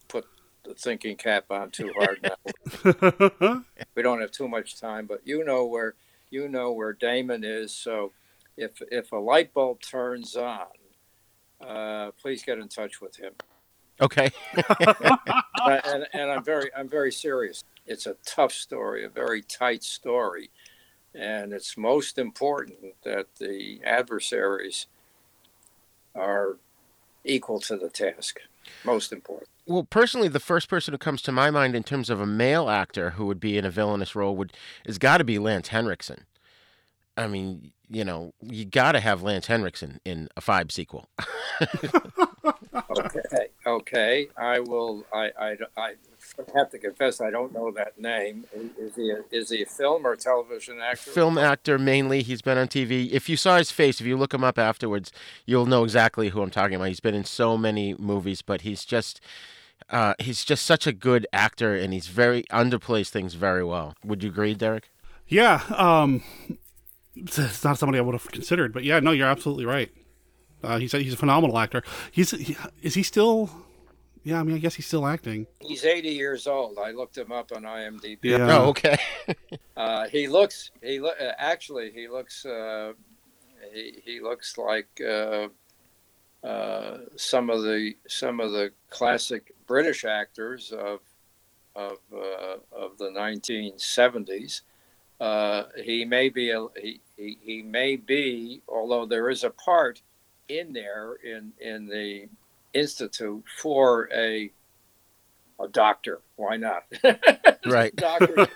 put the thinking cap on too hard now. we don't have too much time, but you know where you know where Damon is. So if if a light bulb turns on, uh, please get in touch with him. Okay. and, and, and I'm very I'm very serious. It's a tough story, a very tight story, and it's most important that the adversaries are equal to the task. Most important. Well, personally, the first person who comes to my mind in terms of a male actor who would be in a villainous role would is got to be Lance Henriksen. I mean, you know, you got to have Lance Henriksen in a Phibes sequel. Okay, okay. I will. I, I, I have to confess I don't know that name. Is he a, is he a film or television actor? Film actor mainly. He's been on TV. If you saw his face, if you look him up afterwards, you'll know exactly who I'm talking about. He's been in so many movies, but he's just uh, he's just such a good actor, and he's very underplays things very well. Would you agree, Derek? yeah, um, it's it's not somebody I would have considered, but yeah, no, you're absolutely right. Uh, he's a, he's a phenomenal actor. He's he, is he still? Yeah, I mean, I guess he's still acting. He's 80 years old. I looked him up on IMDb. Yeah. Oh, okay. Uh, he looks. He lo- uh, actually he looks. Uh, he he looks like uh, uh, some of the some of the classic British actors of of uh, of the 1970s. Uh, he may be a, he, he he may be, although there is a part in there in in the institute for a a doctor. Why not? Right. doctor.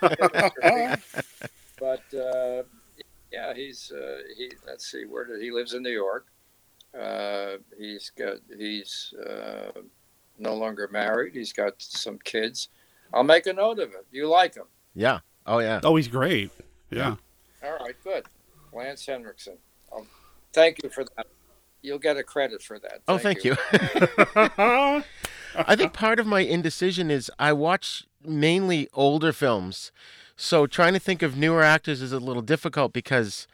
but uh, yeah, he's uh, he. Let's see, where did he lives in New York? Uh, he's got he's uh, no longer married. He's got some kids. I'll make a note of it. You like him? Yeah. Oh yeah. Oh, he's great. Yeah. All right, good. Lance Henriksen. Um, thank you for that. You'll get a credit for that. Oh, thank you. I think part of my indecision is I watch mainly older films, so trying to think of newer actors is a little difficult because,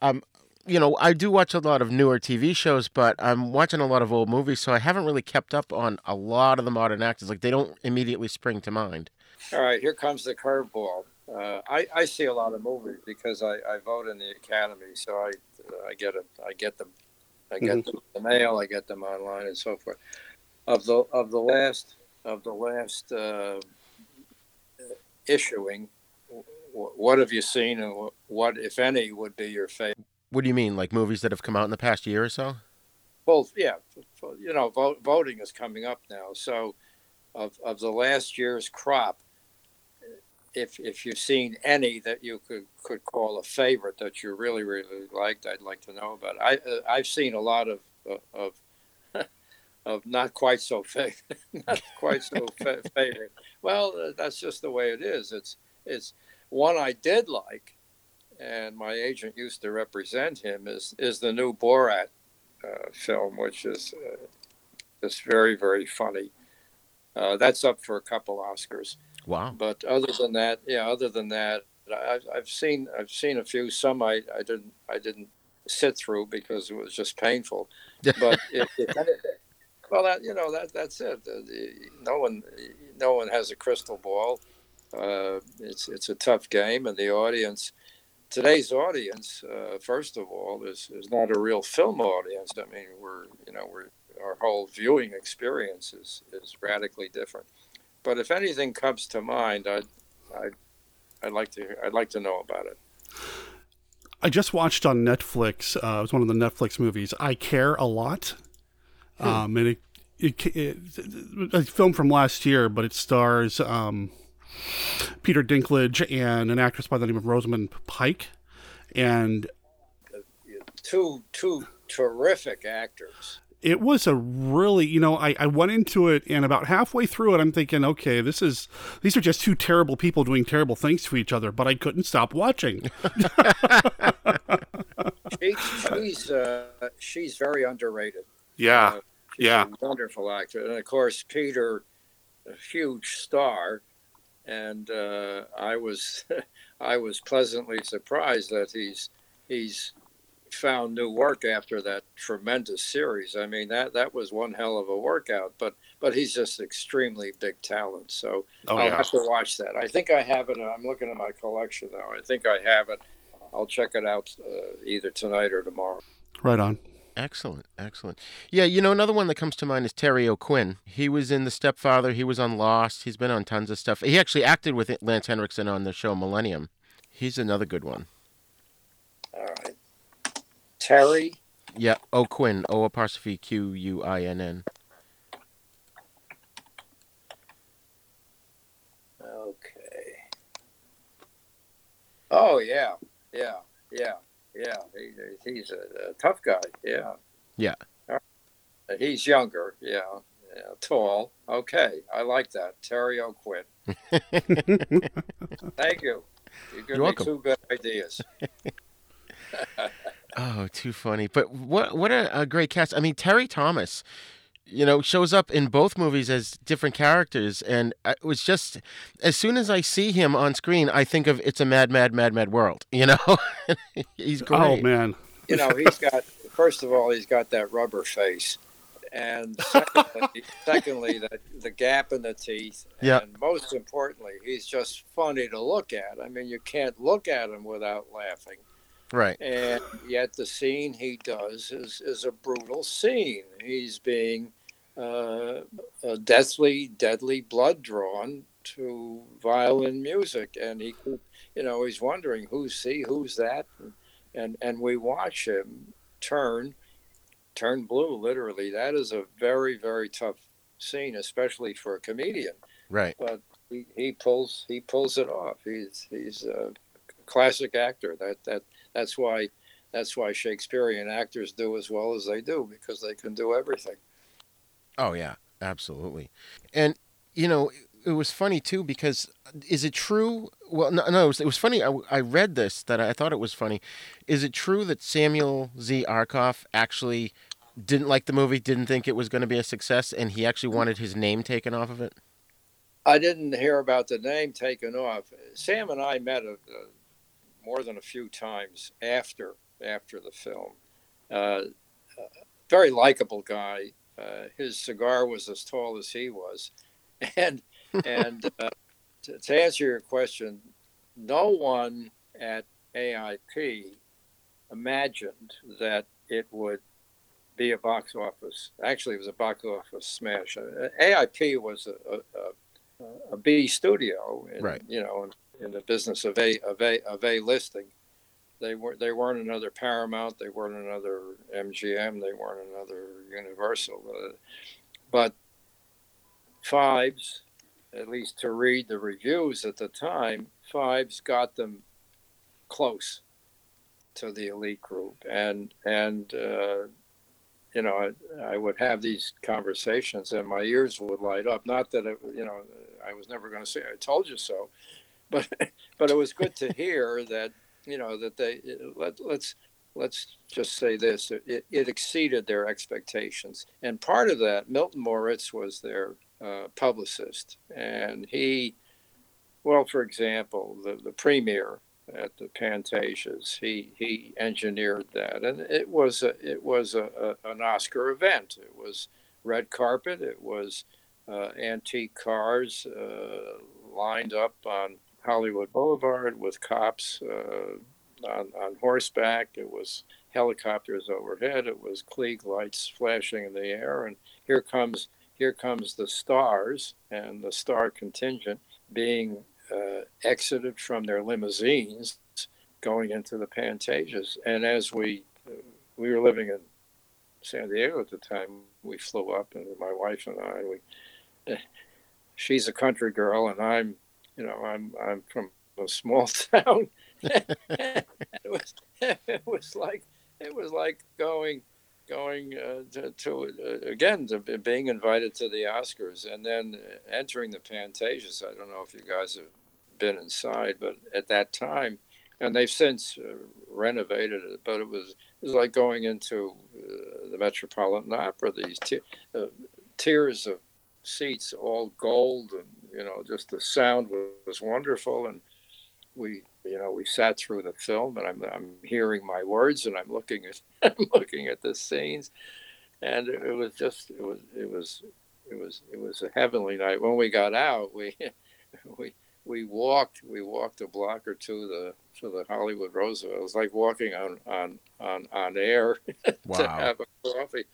um, you know, I do watch a lot of newer TV shows, but I'm watching a lot of old movies, so I haven't really kept up on a lot of the modern actors. Like they don't immediately spring to mind. All right, here comes the curveball. Uh, I, I see a lot of movies because I, I vote in the academy, so I I get it. I get them. I get Mm-hmm. Mhm. them in the mail. I get them online and so forth. Of the of the last of the last uh, issuing, w- what have you seen, and wh- what, if any, would be your favorite? What do you mean, like movies that have come out in the past year or so? Well, yeah, you know, vote, voting is coming up now. So, of of the last year's crop, if if you've seen any that you could could call a favorite that you really really liked, I'd like to know about. I uh, I've seen a lot of of of not quite so favorite, not quite so fa- favorite. Well, uh, that's just the way it is. It's it's one I did like, and my agent used to represent him. Is is the new Borat uh, film, which is uh, just very very funny. Uh, that's up for a couple Oscars. Wow. But other than that, yeah, other than that, I've, I've seen I've seen a few. Some I, I didn't I didn't sit through because it was just painful. But if, if anything, well, that you know that that's it. The- No one no one has a crystal ball. Uh, it's it's a tough game, and the audience today's audience, uh, first of all, is, is not a real film audience. I mean, we're you know we're our whole viewing experience is, is radically different. But if anything comes to mind, I'd, I'd, I'd like to I'd like to know about it. I just watched on Netflix. Uh, it was one of the Netflix movies. I care a lot, hmm. um, and it, it, it, it, a film from last year, but it stars um, Peter Dinklage and an actress by the name of Rosamund Pike, and two two terrific actors it was a really you know I, I went into it and about halfway through it i'm thinking okay this is these are just two terrible people doing terrible things to each other but i couldn't stop watching. She, she's uh, she's very underrated. Yeah uh, yeah. wonderful actor. And of course peter a huge star. And uh, i was i was pleasantly surprised that he's he's found new work after that tremendous series. I mean that that was one hell of a workout, but but he's just extremely big talent. So oh, I'll yeah. have to watch that. I think I have it. I'm looking at my collection now. I think I have it. I'll check it out uh, either tonight or tomorrow. Right on. Excellent, excellent. Yeah, you know, another one that comes to mind is Terry O'Quinn. He was in The Stepfather. He was on Lost. He's been on tons of stuff. He actually acted with Lance Henriksen on the show Millennium. He's another good one. All right. Terry. Yeah, O'Quinn. O apostrophe Q U I N N. Okay. Oh yeah, yeah, yeah, yeah. He, he's a, a, tough guy. Yeah. Yeah. He's younger. Yeah. yeah. Tall. Okay, I like that. Terry O'Quinn. Thank you. You're me welcome. two good ideas. Oh, too funny. But what what a, a, great cast. I mean, Terry Thomas, you know, shows up in both movies as different characters, and it was just as soon as I see him on screen, I think of it's a mad, mad, mad, mad world. You know, he's oh, great. Oh man, you know, he's got first of all, he's got that rubber face. And secondly, secondly the, the gap in the teeth. Yeah. And most importantly, he's just funny to look at. I mean, you can't look at him without laughing. Right. And yet the scene he does is, is a brutal scene. He's being uh, a deathly, deadly blood drawn to violin music. And he, you know, he's wondering who's he, who's that? And, and we watch him turn, turn blue, literally. That is a very, very tough scene, especially for a comedian. Right. But he, he pulls, he pulls it off. He's, he's a classic actor. That, that, that's why that's why Shakespearean actors do as well as they do because they can do everything. Oh yeah, absolutely. And you know, it was funny too because uh, is it true? Well, no, no it, was, it was funny. I, I read this that I thought it was funny. Is it true that Samuel Z. Arkoff actually didn't like the movie, didn't think it was going to be a success, and he actually wanted his name taken off of it? I didn't hear about the name taken off. Sam and I met a, a more than a few times after after the film. Uh, very likable guy. Uh, his cigar was as tall as he was, and and uh, to, to, answer your question, no one at AIP imagined that it would be a box office. Actually, it was a box office smash. Uh, AIP was a, a, a, a B studio, in, right? You know, in the business of a of a of a listing. They were they weren't another Paramount. They weren't another MGM. They weren't another Universal. Uh, but Phibes, at least to read the reviews at the time, Phibes got them close to the elite group, and and uh, you know I, I, would have these conversations, and my ears would light up. Not that it, you know I was never going to say I told you so, but but it was good to hear that you know that they let, let's let's just say this it, it exceeded their expectations and part of that milton moritz was their uh, publicist and he well for example the, the premiere at the Pantages. He he engineered that, and it was a, it was a, a, an Oscar event. It was red carpet. It was uh, antique cars uh, lined up on Hollywood Boulevard with cops, uh, on, on horseback. It was helicopters overhead. It was Klieg lights flashing in the air, and here comes here comes the stars and the star contingent being uh, exited from their limousines, going into the Pantages. And as we uh, we were living in San Diego at the time, we flew up, and my wife and I, we uh, she's a country girl, and I'm you know I'm I'm from a small town. it was it was like it was like going going uh, to, to uh, again to being invited to the Oscars and then entering the Pantages. I don't know if you guys have been inside, but at that time, and they've since uh, renovated it. But it was it was like going into uh, the Metropolitan Opera. These t- uh, tiers of seats, all gold, and you know, just the sound was, was wonderful. And we you know we sat through the film and I'm I'm hearing my words and I'm looking at I'm looking at the scenes. And it, was just it was it was it was it was a heavenly night. When we got out we we we walked we walked a block or two the to the Hollywood Roosevelt it was like walking on on on on air wow. to have a coffee.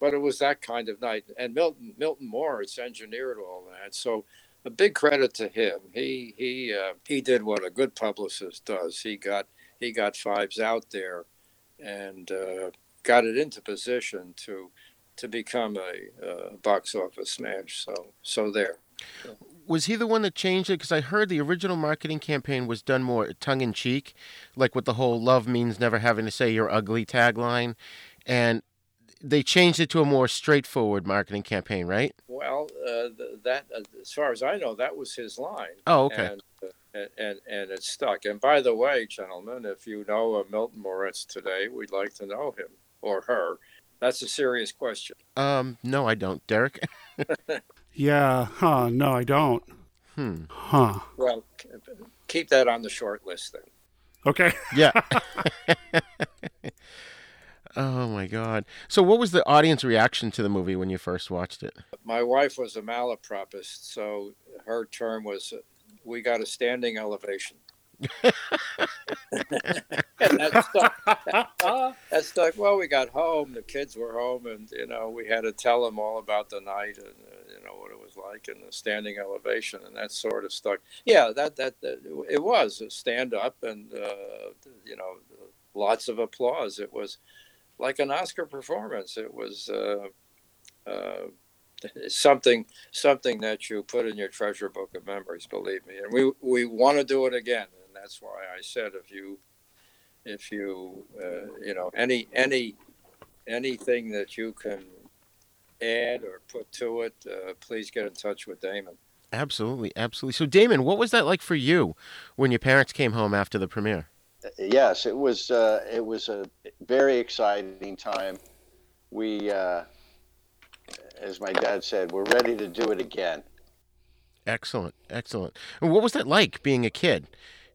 But it was that kind of night. And Milton Milton Moritz engineered all that. So a big credit to him. He he uh, he did what a good publicist does. He got he got Phibes out there, and uh, got it into position to to become a, a box office smash. So so there. Was he the one that changed it? Because I heard the original marketing campaign was done more tongue in cheek, like with the whole "love means never having to say you're ugly" tagline, and they changed it to a more straightforward marketing campaign, right? Well, uh, that uh, as far as I know, that was his line. Oh, okay. And, uh, and and it stuck. And by the way, gentlemen, if you know of Milton Moritz today, we'd like to know him or her. That's a serious question. Um, no, I don't, Derek. yeah, huh? No, I don't. Hmm. Huh. Well, keep that on the short list then. Okay. Yeah. Oh my God! So, what was the audience reaction to the movie when you first watched it? My wife was a malapropist, so her term was, "We got a standing elevation." and that stuck. that stuck. Well, we got home. The kids were home, and you know we had to tell them all about the night and uh, you know what it was like and the standing elevation, and that sort of stuck. Yeah, that that, that it was a stand up, and uh, you know lots of applause. It was like an Oscar performance. It was uh, uh, something something that you put in your treasure book of memories. Believe me, and we we want to do it again, and that's why I said if you if you uh, you know any any anything that you can add or put to it, uh, please get in touch with Damon. Absolutely, absolutely. So, Damon, what was that like for you when your parents came home after the premiere? Yes, it was uh, it was a very exciting time. We, uh, as my dad said, we're ready to do it again. Excellent, excellent. And what was that like being a kid?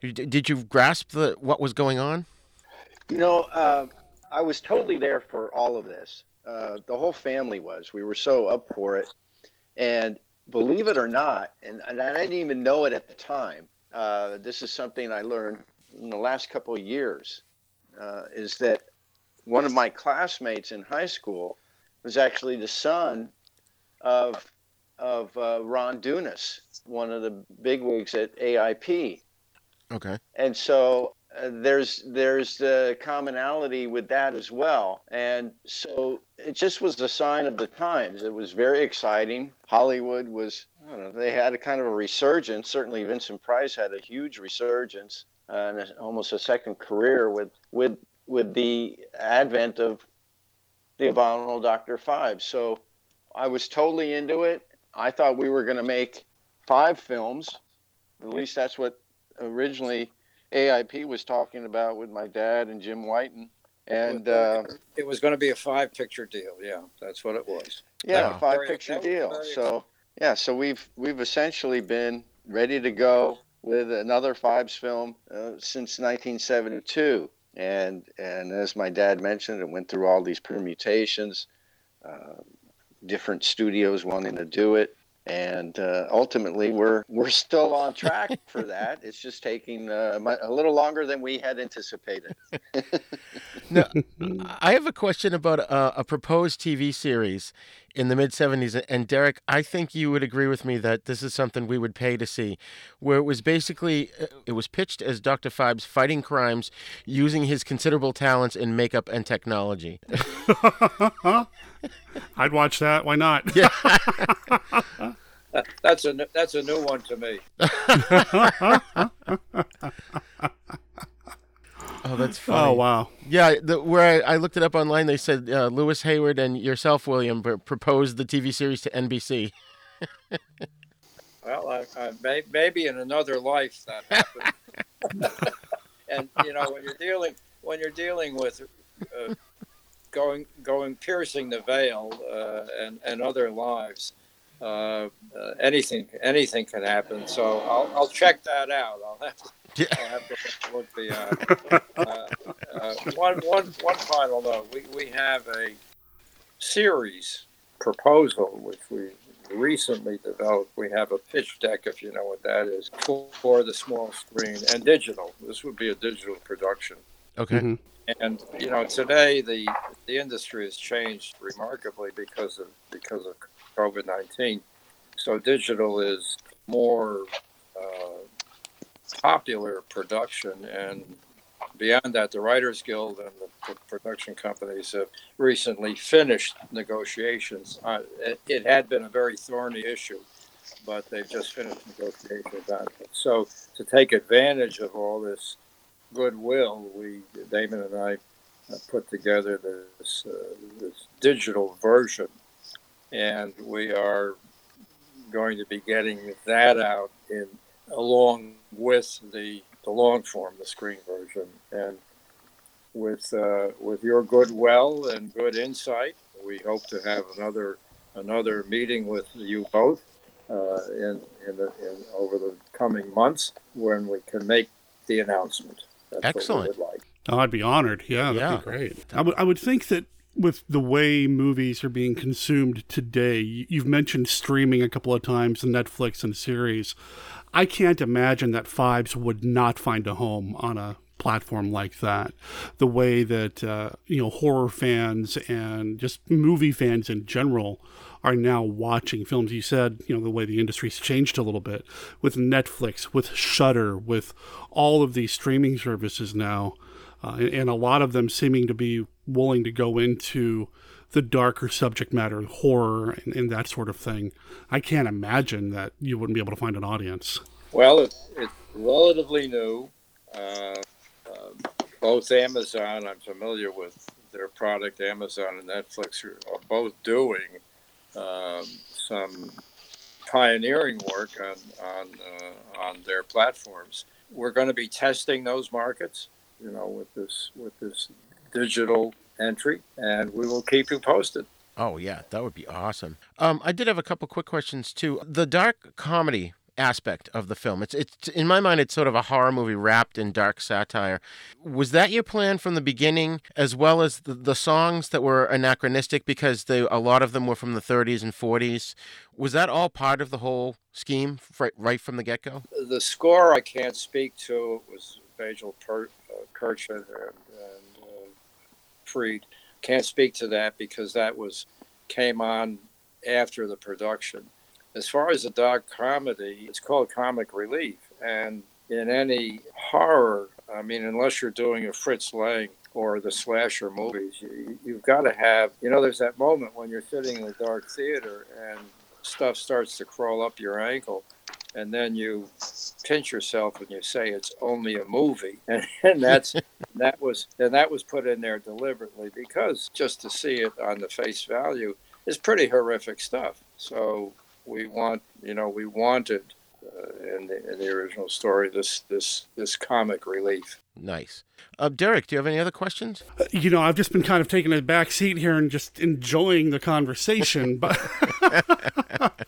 Did you grasp the what was going on? You know, uh, I was totally there for all of this. Uh, the whole family was. We were so up for it, and believe it or not, and, and I didn't even know it at the time. Uh, this is something I learned in the last couple of years uh, is that one of my classmates in high school was actually the son of of uh, Ron Dunas, one of the bigwigs at AIP. Okay. And so uh, there's there's the commonality with that as well, and so it just was a sign of the times. It was very exciting. Hollywood was I don't know they had a kind of a resurgence. Certainly, Vincent Price had a huge resurgence uh, and almost a second career with with with the advent of the abominable Doctor Phibes. So I was totally into it. I thought we were going to make five films. At least that's what originally AIP was talking about with my dad and Jim Whiton. And uh, it was going to be a five picture deal. Yeah, that's what it was. Yeah, a five picture deal. So yeah, so we've we've essentially been ready to go with another Phibes film uh, since 1972. And, and as my dad mentioned, it went through all these permutations, uh, different studios wanting to do it. and uh, ultimately we're we're still on track for that. It's just taking uh, a little longer than we had anticipated. now, I have a question about uh, a proposed TV series in the mid 70s. And Derek, I think you would agree with me that this is something we would pay to see, where it was basically, uh, it was pitched as Dr. Phibes fighting crimes using his considerable talents in makeup and technology. I'd watch that. Why not? Yeah. that's a that's a new one to me. Oh, that's funny. Oh, wow. Yeah, the, where I, I, looked it up online, they said uh, Louis Hayward and yourself, William, pr- proposed the TV series to NBC. well, I, I may, maybe in another life that happened. and you know, when you're dealing when you're dealing with uh, going going piercing the veil uh, and and other lives, uh, uh, anything anything can happen. So I'll I'll check that out. I'll have to yeah. I'll have to look the uh, uh, uh, one one one final note. We we have a series proposal which we recently developed. We have a pitch deck, if you know what that is, for the small screen and digital. This would be a digital production. Okay. Mm-hmm. And you know, today the the industry has changed remarkably because of because of COVID nineteen. So digital is more uh, popular production. And beyond that, the Writers Guild and the, production companies have recently finished negotiations. Uh, it, it, had been a very thorny issue, but they've just finished negotiations on it. So to take advantage of all this goodwill, we Damon and I put together this uh, this digital version, and we are going to be getting that out in along with the, the long form, the screen version. And with, uh, with your goodwill and good insight, we hope to have another, another meeting with you both uh, in, in, the, in, over the coming months when we can make the announcement. That's Excellent. like. Oh, I'd be honored. Yeah, that'd yeah. be great. I would, I would think that with the way movies are being consumed today, you've mentioned streaming a couple of times, and Netflix and series. I can't imagine that Phibes would not find a home on a platform like that. The way that uh, you know horror fans and just movie fans in general are now watching films. You said you know the way the industry's changed a little bit with Netflix, with Shudder, with all of these streaming services now, uh, and, and a lot of them seeming to be willing to go into the darker subject matter, horror, and, and, that sort of thing. I can't imagine that you wouldn't be able to find an audience. Well, it's, it's relatively new. Uh, uh, both Amazon, I'm familiar with their product, Amazon and Netflix are, are both doing um, some pioneering work on on uh, on their platforms. We're going to be testing those markets, you know, with this with this digital entry, and we will keep you posted. Oh yeah, that would be awesome. Um, I did have a couple quick questions too. The dark comedy aspect of the film. It's it's in my mind it's sort of a horror movie wrapped in dark satire. Was that your plan from the beginning as well as the, the songs that were anachronistic because they a lot of them were from the 30s and 40s? Was that all part of the whole scheme right, right from the get-go? The score I can't speak to. It was Basil per, uh, Kirchin and, and Freed. Can't speak to that because that was came on after the production. As far as the dark comedy, it's called comic relief. And in any horror, I mean, unless you're doing a Fritz Lang or the slasher movies, you, you've got to have, you know, there's that moment when you're sitting in a dark theater and stuff starts to crawl up your ankle and then you pinch yourself and you say it's only a movie. And, and that's that was and that was put in there deliberately because just to see it on the face value is pretty horrific stuff. So we want you know we wanted uh, in, the, in the original story this this this comic relief. Nice. Uh, Derek, do you have any other questions? Uh, you know, I've just been kind of taking a back seat here and just enjoying the conversation, but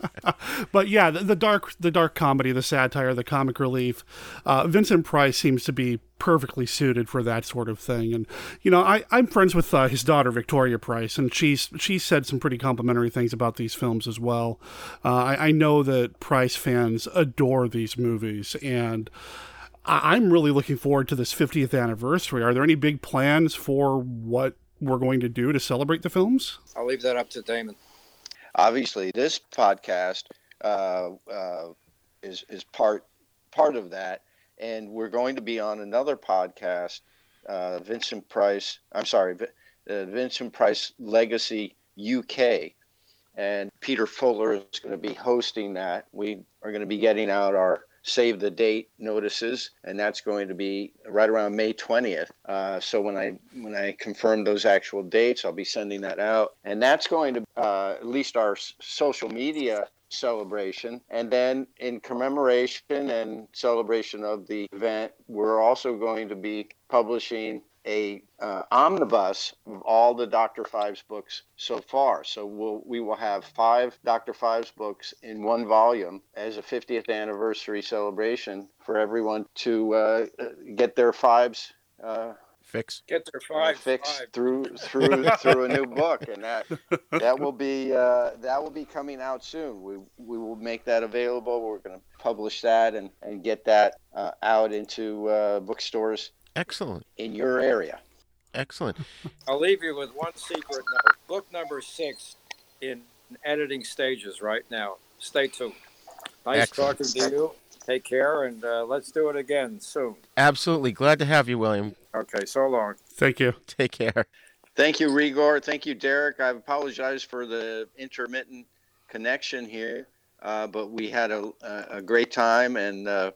But yeah, the, the dark the dark comedy, the satire, the comic relief. Uh, Vincent Price seems to be perfectly suited for that sort of thing. And you know, I I'm friends with uh, his daughter Victoria Price, and she's she said some pretty complimentary things about these films as well. Uh, I, I know that Price fans adore these movies, and I, I'm really looking forward to this 50th anniversary. Are there any big plans for what we're going to do to celebrate the films? I'll leave that up to Damon. Obviously, this podcast uh, uh, is is part part of that, and we're going to be on another podcast, uh, Vincent Price. I'm sorry, uh, Vincent Price Legacy UK, and Peter Fuller is going to be hosting that. We are going to be getting out our save the date notices, and that's going to be right around May 20th. Uh, so when I when I confirm those actual dates, I'll be sending that out, and that's going to uh, at least our s- social media celebration. And then in commemoration and celebration of the event, we're also going to be publishing a uh, omnibus of all the Dr. Phibes books so far. So we'll, we will have five Dr. Phibes books in one volume as a 50th anniversary celebration for everyone to uh, get their Phibes uh, fix get their five fixed five. through through through a new book, and that that will be uh, that will be coming out soon. We we will make that available. We're going to publish that and and get that uh, out into uh, bookstores Excellent. in your area. Excellent. I'll leave you with one secret note. Book number six in editing stages right now. Stay tuned. Nice Excellent. talking to you. Take care, and uh, let's do it again soon. Absolutely. Glad to have you, William. Okay, so long. Thank you. Take care. Thank you, Rigor. Thank you, Derek. I apologize for the intermittent connection here, uh, but we had a, a a great time, and uh,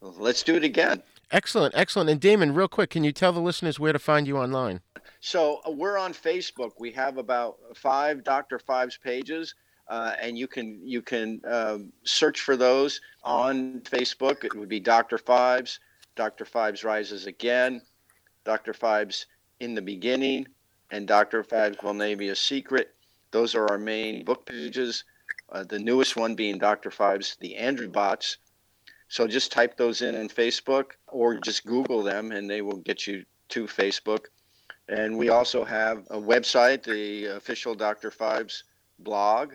let's do it again. Excellent. Excellent. And Damon, real quick, can you tell the listeners where to find you online? So uh, we're on Facebook. We have about five Dr. Phibes pages, uh, and you can you can um, search for those on Facebook. It would be Dr. Phibes, Dr. Phibes Rises Again, Dr. Phibes in the Beginning, and Dr. Phibes Vulnavia Secret. Those are our main book pages. Uh, the newest one being Dr. Phibes, The Androbots. So just type those in on Facebook or just Google them, and they will get you to Facebook. And we also have a website, the official Dr. Phibes blog,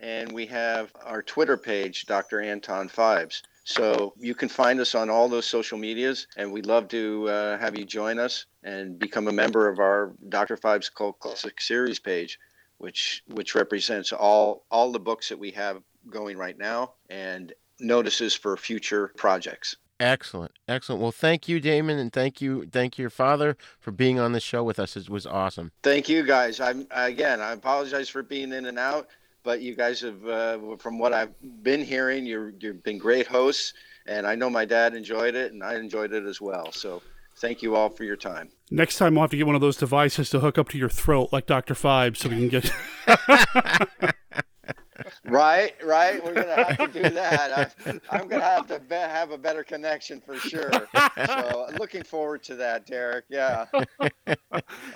and we have our Twitter page, Dr. Anton Phibes. So you can find us on all those social medias, and we'd love to uh, have you join us and become a member of our Dr. Phibes Cult Classic Series page, which which represents all all the books that we have going right now and notices for future projects. Excellent. Excellent. Well, thank you, Damon, and thank you, thank your father for being on the show with us. It was awesome. Thank you, guys. I'm again. I apologize for being in and out, but you guys have, uh, from what I've been hearing, you're you've been great hosts, and I know my dad enjoyed it, and I enjoyed it as well. So, thank you all for your time. Next time we'll have to get one of those devices to hook up to your throat like Dr. Five so we can get. Right, right. We're gonna have to do that. I, I'm gonna have to be- have a better connection for sure. So, looking forward to that, Derek. Yeah. I'll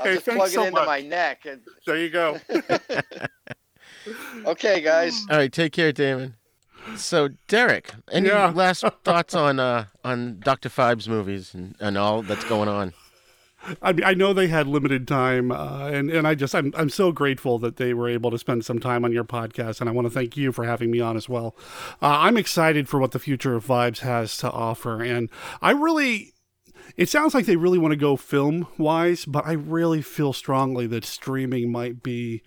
Hey, just plug so it into much. my neck. And... There you go. okay, guys. All right, take care, Damon. So, Derek, any Yeah. last thoughts on uh, on Doctor Phibes movies and, and all that's going on? I mean, I know they had limited time, uh, and and I just I'm I'm so grateful that they were able to spend some time on your podcast, and I want to thank you for having me on as well. Uh, I'm excited for what the future of Phibes has to offer, and I really. It sounds like they really want to go film wise, but I really feel strongly that streaming might be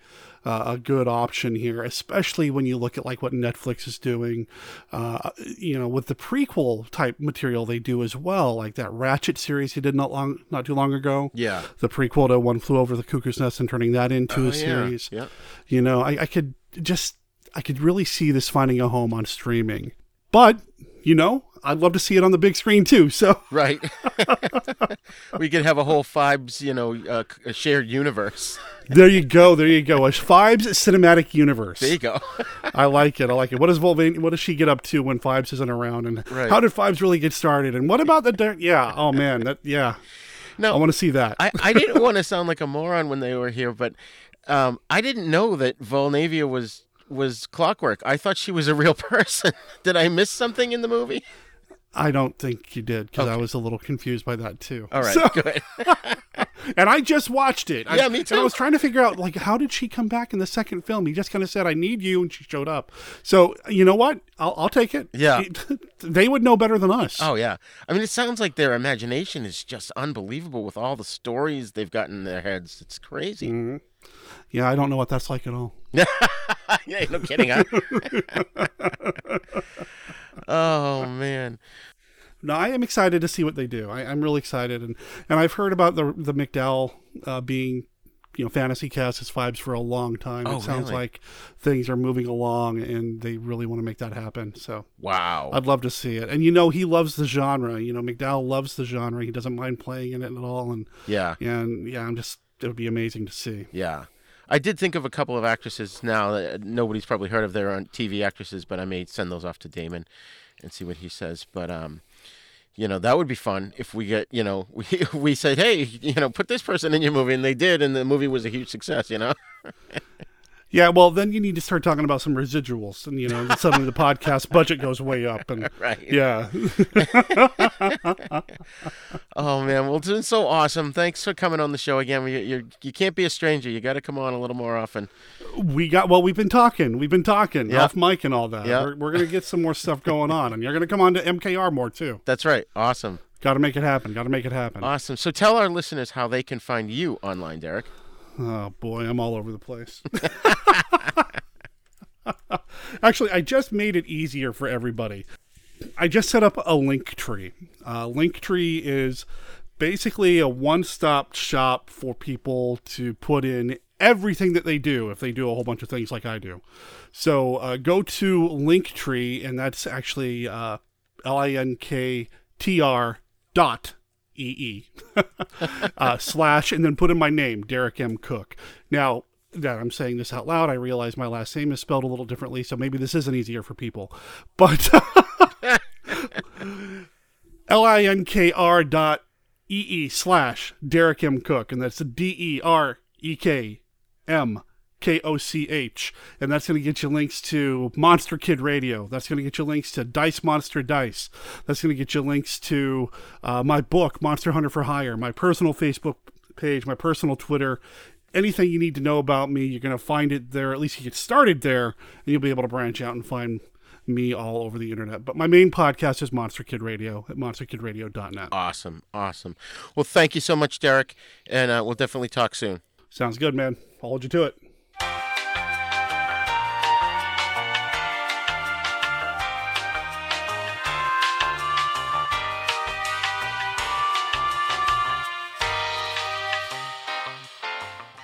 uh, a good option here, especially when you look at like what Netflix is doing, uh, you know, with the prequel type material they do as well, like that Ratched series he did not long, not too long ago. Yeah. the prequel to One Flew Over the Cuckoo's Nest and turning that into Oh, a yeah. series. Yep. You know, I, I could just, I could really see this finding a home on streaming, but you know, I'd love to see it on the big screen too. So Right. we could have a whole Phibes, you know, uh, a shared universe. there you go, there you go, a Phibes cinematic universe. There you go. I like it. I like it. What does Vulnavia, what does she get up to when Phibes isn't around? And Right. how did Phibes really get started? And what about the dirt? Yeah. Oh man, that yeah. No, I want to see that. I, I didn't want to sound like a moron when they were here, but um, I didn't know that Vulnavia was was clockwork. I thought she was a real person. Did I miss something in the movie? I don't think you did because I was a little confused by that too. All right, So- good. and I just watched it. I- Yeah, me And I was trying to figure out like how did she come back in the second film? He just kind of said, "I need you," and she showed up. So you know what? I'll, I'll take it. Yeah. they would know better than us. Oh yeah. I mean, it sounds like their imagination is just unbelievable with all the stories they've got in their heads. It's crazy. Mhm. Yeah, I don't know what that's like at all. yeah, no kidding, huh? Oh man. No, I am excited to see what they do. I, I'm really excited, and and I've heard about the the McDowell uh, being, you know, fantasy cast as Phibes for a long time. Oh, it sounds really? like things are moving along, and they really want to make that happen. So Wow. I'd love to see it. And you know, he loves the genre. You know, McDowell loves the genre. He doesn't mind playing in it at all. And Yeah. and yeah, I'm just it would be amazing to see. Yeah. I did think of a couple of actresses now that nobody's probably heard of. They're on TV actresses, but I may send those off to Damon and see what he says. But um, you know, that would be fun if we get, you know, we we said, hey, you know, put this person in your movie, and they did, and the movie was a huge success. You know. Yeah, well, then you need to start talking about some residuals, and you know, suddenly the podcast budget goes way up, and Right. yeah. oh man, well, it's been so awesome. Thanks for coming on the show again. You you, you can't be a stranger. You got to come on a little more often. We got well. We've been talking. We've been talking Yeah. off mic and all that. Yeah. We're, we're gonna get some more stuff going on, and you're gonna come on to MKR more too. That's right. Awesome. Got to make it happen. Got to make it happen. Awesome. So tell our listeners how they can find you online, Derek. Oh boy, I'm all over the place. Actually, I just made it easier for everybody. I just set up a link tree. Uh, link tree is basically a one-stop shop for people to put in everything that they do if they do a whole bunch of things like I do. So uh, go to Linktree, and that's actually uh, L-I-N-K-T-R dot E-E uh, slash, and then put in my name, Derek M. Koch. Now, that I'm saying this out loud, I realize my last name is spelled a little differently, so maybe this isn't easier for people. But L-I-N-K-R dot E-E slash Derek M. Koch, and that's D-E-R-E-K M K O C H. And that's going to get you links to Monster Kid Radio. That's going to get you links to Dice Monster Dice. That's going to get you links to uh, my book, Monster Hunter for Hire, my personal Facebook page, my personal Twitter. Anything you need to know about me, you're going to find it there. At least you get started there, and you'll be able to branch out and find me all over the internet. But my main podcast is Monster Kid Radio at monsterkidradio.net. Awesome. Awesome. Well, thank you so much, Derek, and uh, we'll definitely talk soon. Sounds good, man. I'll hold you to it.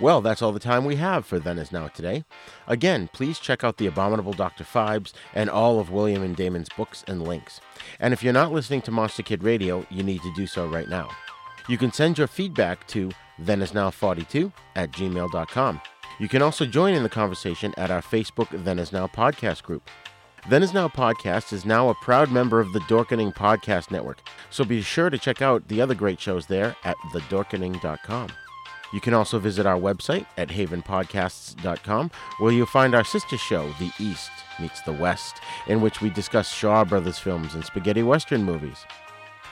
Well, that's all the time we have for Then Is Now today. Again, please check out The Abominable Dr. Phibes and all of William and Damon's books and links. And if you're not listening to Monster Kid Radio, you need to do so right now. You can send your feedback to thenisnow42 at gmail.com. You can also join in the conversation at our Facebook Then Is Now podcast group. Then Is Now podcast is now a proud member of the Dorkening Podcast Network, so be sure to check out the other great shows there at thedorkening.com. You can also visit our website at havenpodcasts.com, where you'll find our sister show, The East Meets the West, in which we discuss Shaw Brothers films and spaghetti western movies.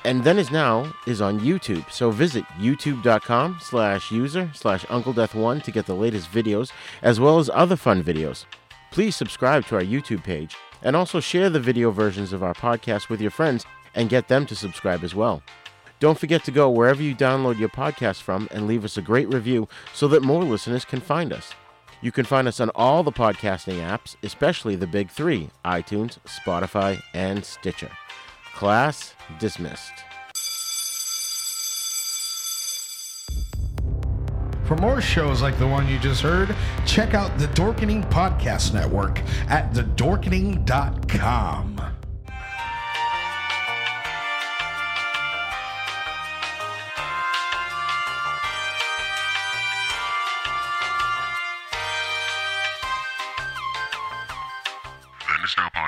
And Then Is Now is on YouTube, so visit youtube.com slash user slash Uncle Death One to get the latest videos, as well as other fun videos. Please subscribe to our YouTube page, and also share the video versions of our podcast with your friends and get them to subscribe as well. Don't forget to go wherever you download your podcast from and leave us a great review so that more listeners can find us. You can find us on all the podcasting apps, especially the big three iTunes, Spotify, and Stitcher. Class dismissed. For more shows like the one you just heard, check out the Dorkening Podcast Network at thedorkening.com.